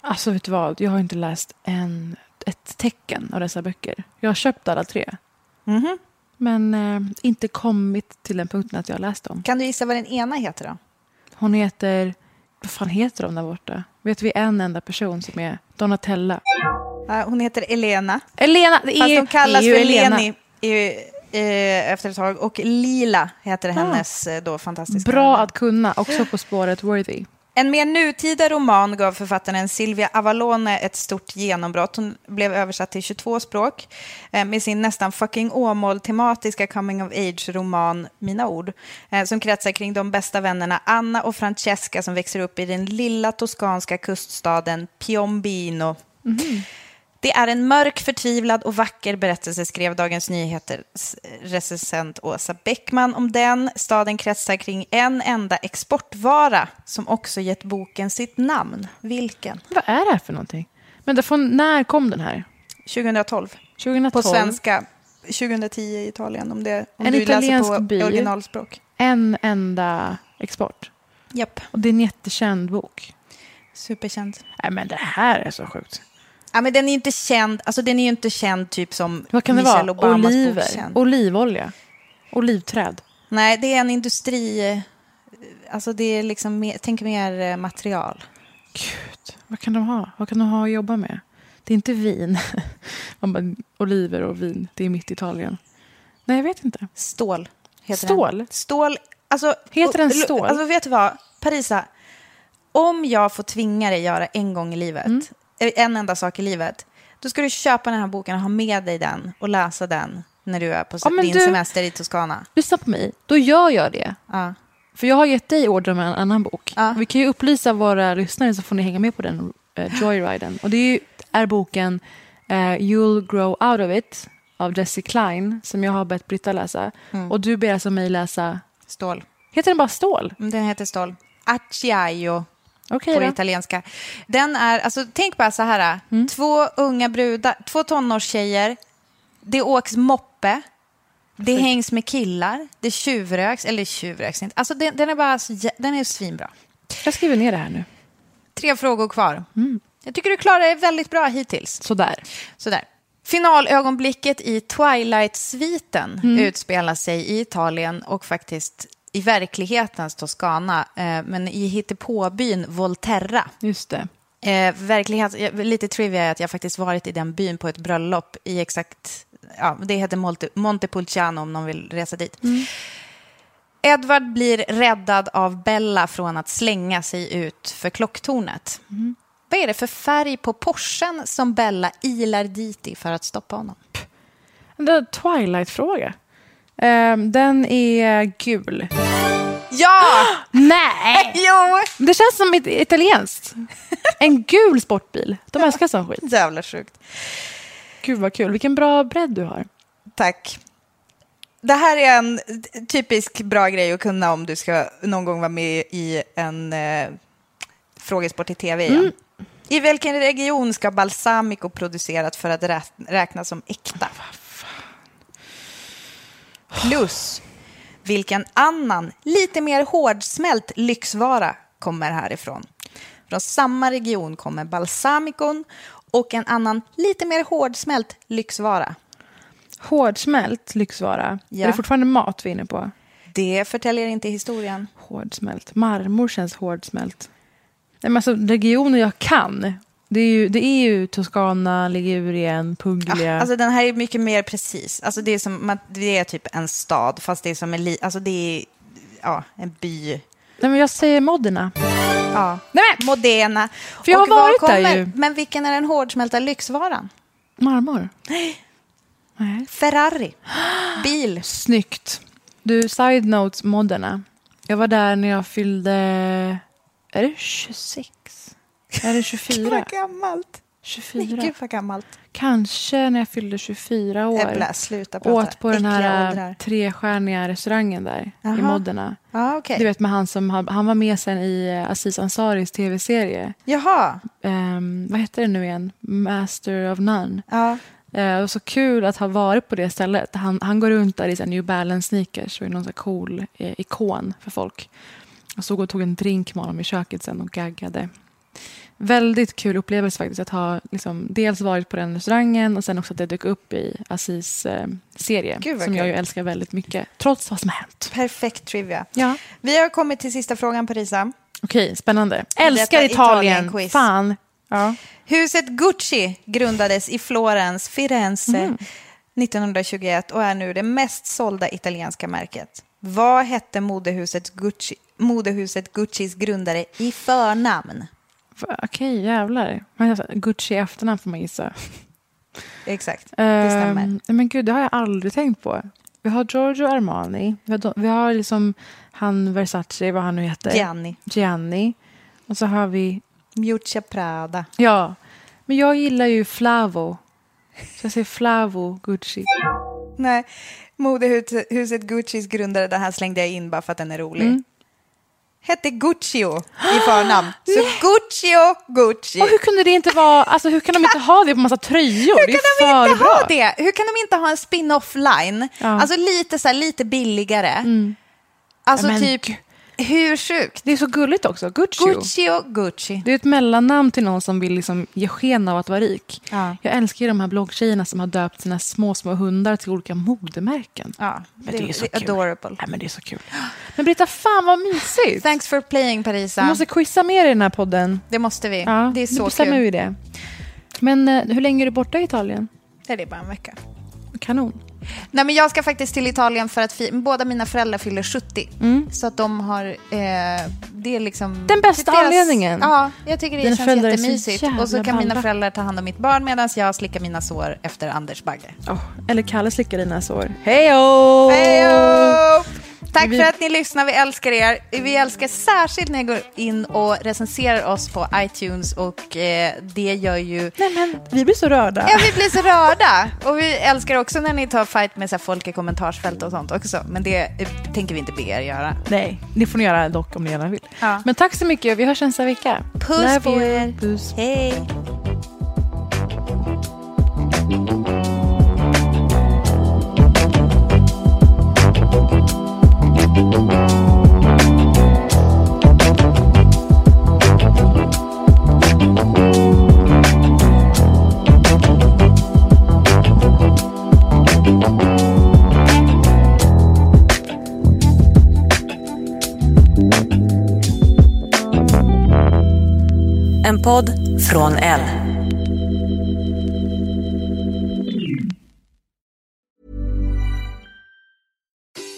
Alltså vet du vad, jag har inte läst en, ett tecken av dessa böcker. Jag har köpt alla tre. Mhm. men eh, inte kommit till den punkten att jag har läst dem. Kan du gissa vad den ena heter då? Hon heter... Vad fan heter de där borta? Vet vi en enda person som är Donatella? Hon heter Elena. Elena! Det är, Fast de kallas är för ju Elena. Eh, efter ett tag. Och Lila heter hennes eh, då fantastiska Bra namn. att kunna, också på spåret Worthy. En mer nutida roman gav författaren Silvia Avalone ett stort genombrott. Hon blev översatt till 22 språk eh, med sin nästan fucking Åmål-tematiska coming of age-roman Mina ord, eh, som kretsar kring de bästa vännerna Anna och Francesca som växer upp i den lilla toskanska kuststaden Piombino. Det är en mörk, förtvivlad och vacker berättelse, skrev Dagens Nyheters recensent Åsa Bäckman om den. Staden kretsar kring en enda exportvara som också gett boken sitt namn. Vilken? Vad är det här för någonting? Men från, när kom den här? 2012. 2012. På svenska. 2010 i Italien, om, det, om En du läser på by. originalspråk. En enda export. Japp. Och det är en jättekänd bok. Superkänd. Nej, men det här är så sjukt. Ja, men den är ju inte känd, alltså den är inte känd typ som Vad kan det Michelle vara? Obamas Oliver? bok känd. Olivolja? Olivträd? Nej, det är en industri... Alltså det är liksom mer, tänk mer eh, material. Gud, vad kan de ha? Vad kan de ha att jobba med? Det är inte vin. <laughs> Man bara, oliver och vin, det är mitt Italien. Nej, jag vet inte. Stål. Heter Stål? Den. Stål. Alltså, Heter den stål? Alltså vet du vad, Parisa. Om jag får tvinga dig göra en gång i livet, Mm. Eh, en enda sak i livet, då ska du köpa den här boken och ha med dig den och läsa den när du är på Ja, din du- semester i Toscana. Lyssna på mig. Då gör jag det. Ja. För jag har gett dig order med en annan bok. Vi kan ju upplysa våra lyssnare så får ni hänga med på den uh, joyriden. Och det är, ju, är boken eh, You'll grow out of it av Jessie Klein som jag har bett Britta läsa. Mm. Och du ber alltså mig läsa... Stål. Heter den bara Stål? Den heter Stål. Acciaio Okej på då. italienska. Den är, alltså tänk bara så här, Mm. två unga brudar, två tonårstjejer, det åks moppe, det hängs med killar, det tjuvröks, eller tjuvröks inte, alltså den, den är bara den är svinbra. Jag skriver ner det här nu. Tre frågor kvar. Jag tycker du klarar dig väldigt bra hittills. Mm. Sådär. Sådär. Finalögonblicket i Twilight-sviten Mm. utspelar sig i Italien och faktiskt i verklighetens Toscana, eh, men i hittepåbyn Volterra. Just det. Eh, verklighet, eh, lite trivia är att jag faktiskt varit i den byn på ett bröllop i exakt, ja, det heter Monte, Montepulciano om någon vill resa dit. Edward blir räddad av Bella från att slänga sig ut för klocktornet. Vad är det för färg på Porschen som Bella ilar dit i för att stoppa honom? Det är en Twilight-fråga. Eh, den är gul. Ja! <gasps> Nej! <laughs> jo! Det känns som ett italienskt. En gul sportbil. De älskar sån skit. Jävla sjukt. Gud vad kul. Vilken bra bredd du har. Tack. Det här är en typisk bra grej att kunna om du ska någon gång vara med i en eh, frågesport i tv igen. I vilken region ska balsamico producerat för att rä- räknas som äkta? Plus, vilken annan, lite mer hårdsmält lyxvara kommer härifrån? Från samma region kommer balsamicon och en annan, lite mer hårdsmält lyxvara. Hårdsmält lyxvara. Ja. Är det fortfarande mat vi är inne på? Det förtäljer inte historien. Hårdsmält. Marmor känns hårdsmält. Nej, men alltså, regioner jag kan. Det är ju, det är ju Toscana, Ligurien, Puglia. Alltså den här är mycket mer precis. Alltså det är som det är typ en stad, fast det är som en, alltså det är ja, en by. Nej, men jag säger Modena. Ja. Modena. För jag har Och var varit där kommer- ju. Men vilken är den hårdsmälta lyxvaran? Marmor. Ferrari. Bil. Snyggt. Du, side notes Modena. Jag var där när jag fyllde... Är det 26? Är det 24? Vad gammalt. 24. Nej, gud vad gammalt. Kanske när jag fyllde 24 år. Äppla, sluta prata. Åt på den här åldrar. äh, trestjärniga restaurangen där Jaha. i Modena. Ja, okej. Du vet med han som han var med sen i äh, Aziz Ansaris tv-serie. Jaha. Ehm, vad heter det nu igen? Master of None. Ja. Eh, och så kul att ha varit på det stället. Han, han går runt där i så New Balance sneakers och är någon så cool eh, ikon för folk. Jag såg och tog en drink med honom i köket sen och gaggade. Väldigt kul upplevelse faktiskt att ha liksom, dels varit på den restaurangen och sen också att det dök upp i Aziz eh, serie som jag ju älskar väldigt mycket, trots vad som har hänt. Perfekt trivia. Ja. Vi har kommit till sista frågan, Parisa. Okej, spännande. Älskar Italien. Italien-quiz. Fan. Ja. Huset Gucci grundades i Florens, Firenze, Mm. 1921 och är nu det mest sålda italienska märket. Vad hette modehuset, Gucci, modehuset Guccis grundare i förnamn? Okej, jävlar. Men alltså, Gucci i efternamn får man gissa. Exakt, det stämmer. Ehm, men gud, det har jag aldrig tänkt på. Vi har Giorgio Armani. Vi har, vi har liksom han Versace, vad han nu heter. Gianni. Gianni. Och så har vi... Miuccia Prada. Ja, men jag gillar ju Flavo. Så jag säger Flavo Gucci. Nej, modehuset Guccis grundare, den här slängde jag in bara för att den är rolig. Mm. Hette Guccio i förnamn. Så <gasps> Guccio Gucci. Och hur kunde det inte vara... Alltså hur kan de inte ha det på massa tröjor? Hur det kan är de för inte bra. ha det? Hur kan de inte ha en spin-off line? Ja. Alltså lite så här, lite billigare. Alltså Ja, men typ, hur sjukt? Det är så gulligt också. Guccio. Guccio Gucci. Det är ett mellannamn till någon som vill liksom ge sken av att vara rik. Ja. Jag älskar de här bloggtjejerna som har döpt sina små, små hundar till olika modemärken. Ja, men det, är så det kul. adorable. Ja, men det är så kul. Men Britta, fan vad mysigt! Thanks for playing Parisa. Vi måste quizza mer i den här podden. Det måste vi. Ja, det är nu så bestämmer kul. vi det. Men eh, hur länge är du borta i Italien? Det är bara en vecka. Kanon. Nej, men jag ska faktiskt till Italien för att båda mina föräldrar fyller 70. Så att de har... Eh, det är liksom... Den bästa är anledningen. Ja, jag tycker det Dina känns så jättemysigt. jävla Och så kan mina föräldrar ta hand om mitt barn medan jag slickar mina sår efter Anders Bagge. Oh, eller Kalle slickar dina sår. Hejo! Hejo! Tack Vi- för att ni lyssnar, vi älskar er. Vi älskar särskilt när ni går in och recenserar oss på iTunes och eh, det gör ju... Nej, men vi blir så rörda. Ja, vi blir så rörda. Och vi älskar också när ni tar fight med så folk i kommentarsfält och sånt också. Men det eh, tänker vi inte be er göra. Nej, det får ni göra dock om ni gärna vill. Ja. Men tack så mycket. Vi hörs nästa vecka. Puss på er. Puss. Hej. En podd från L.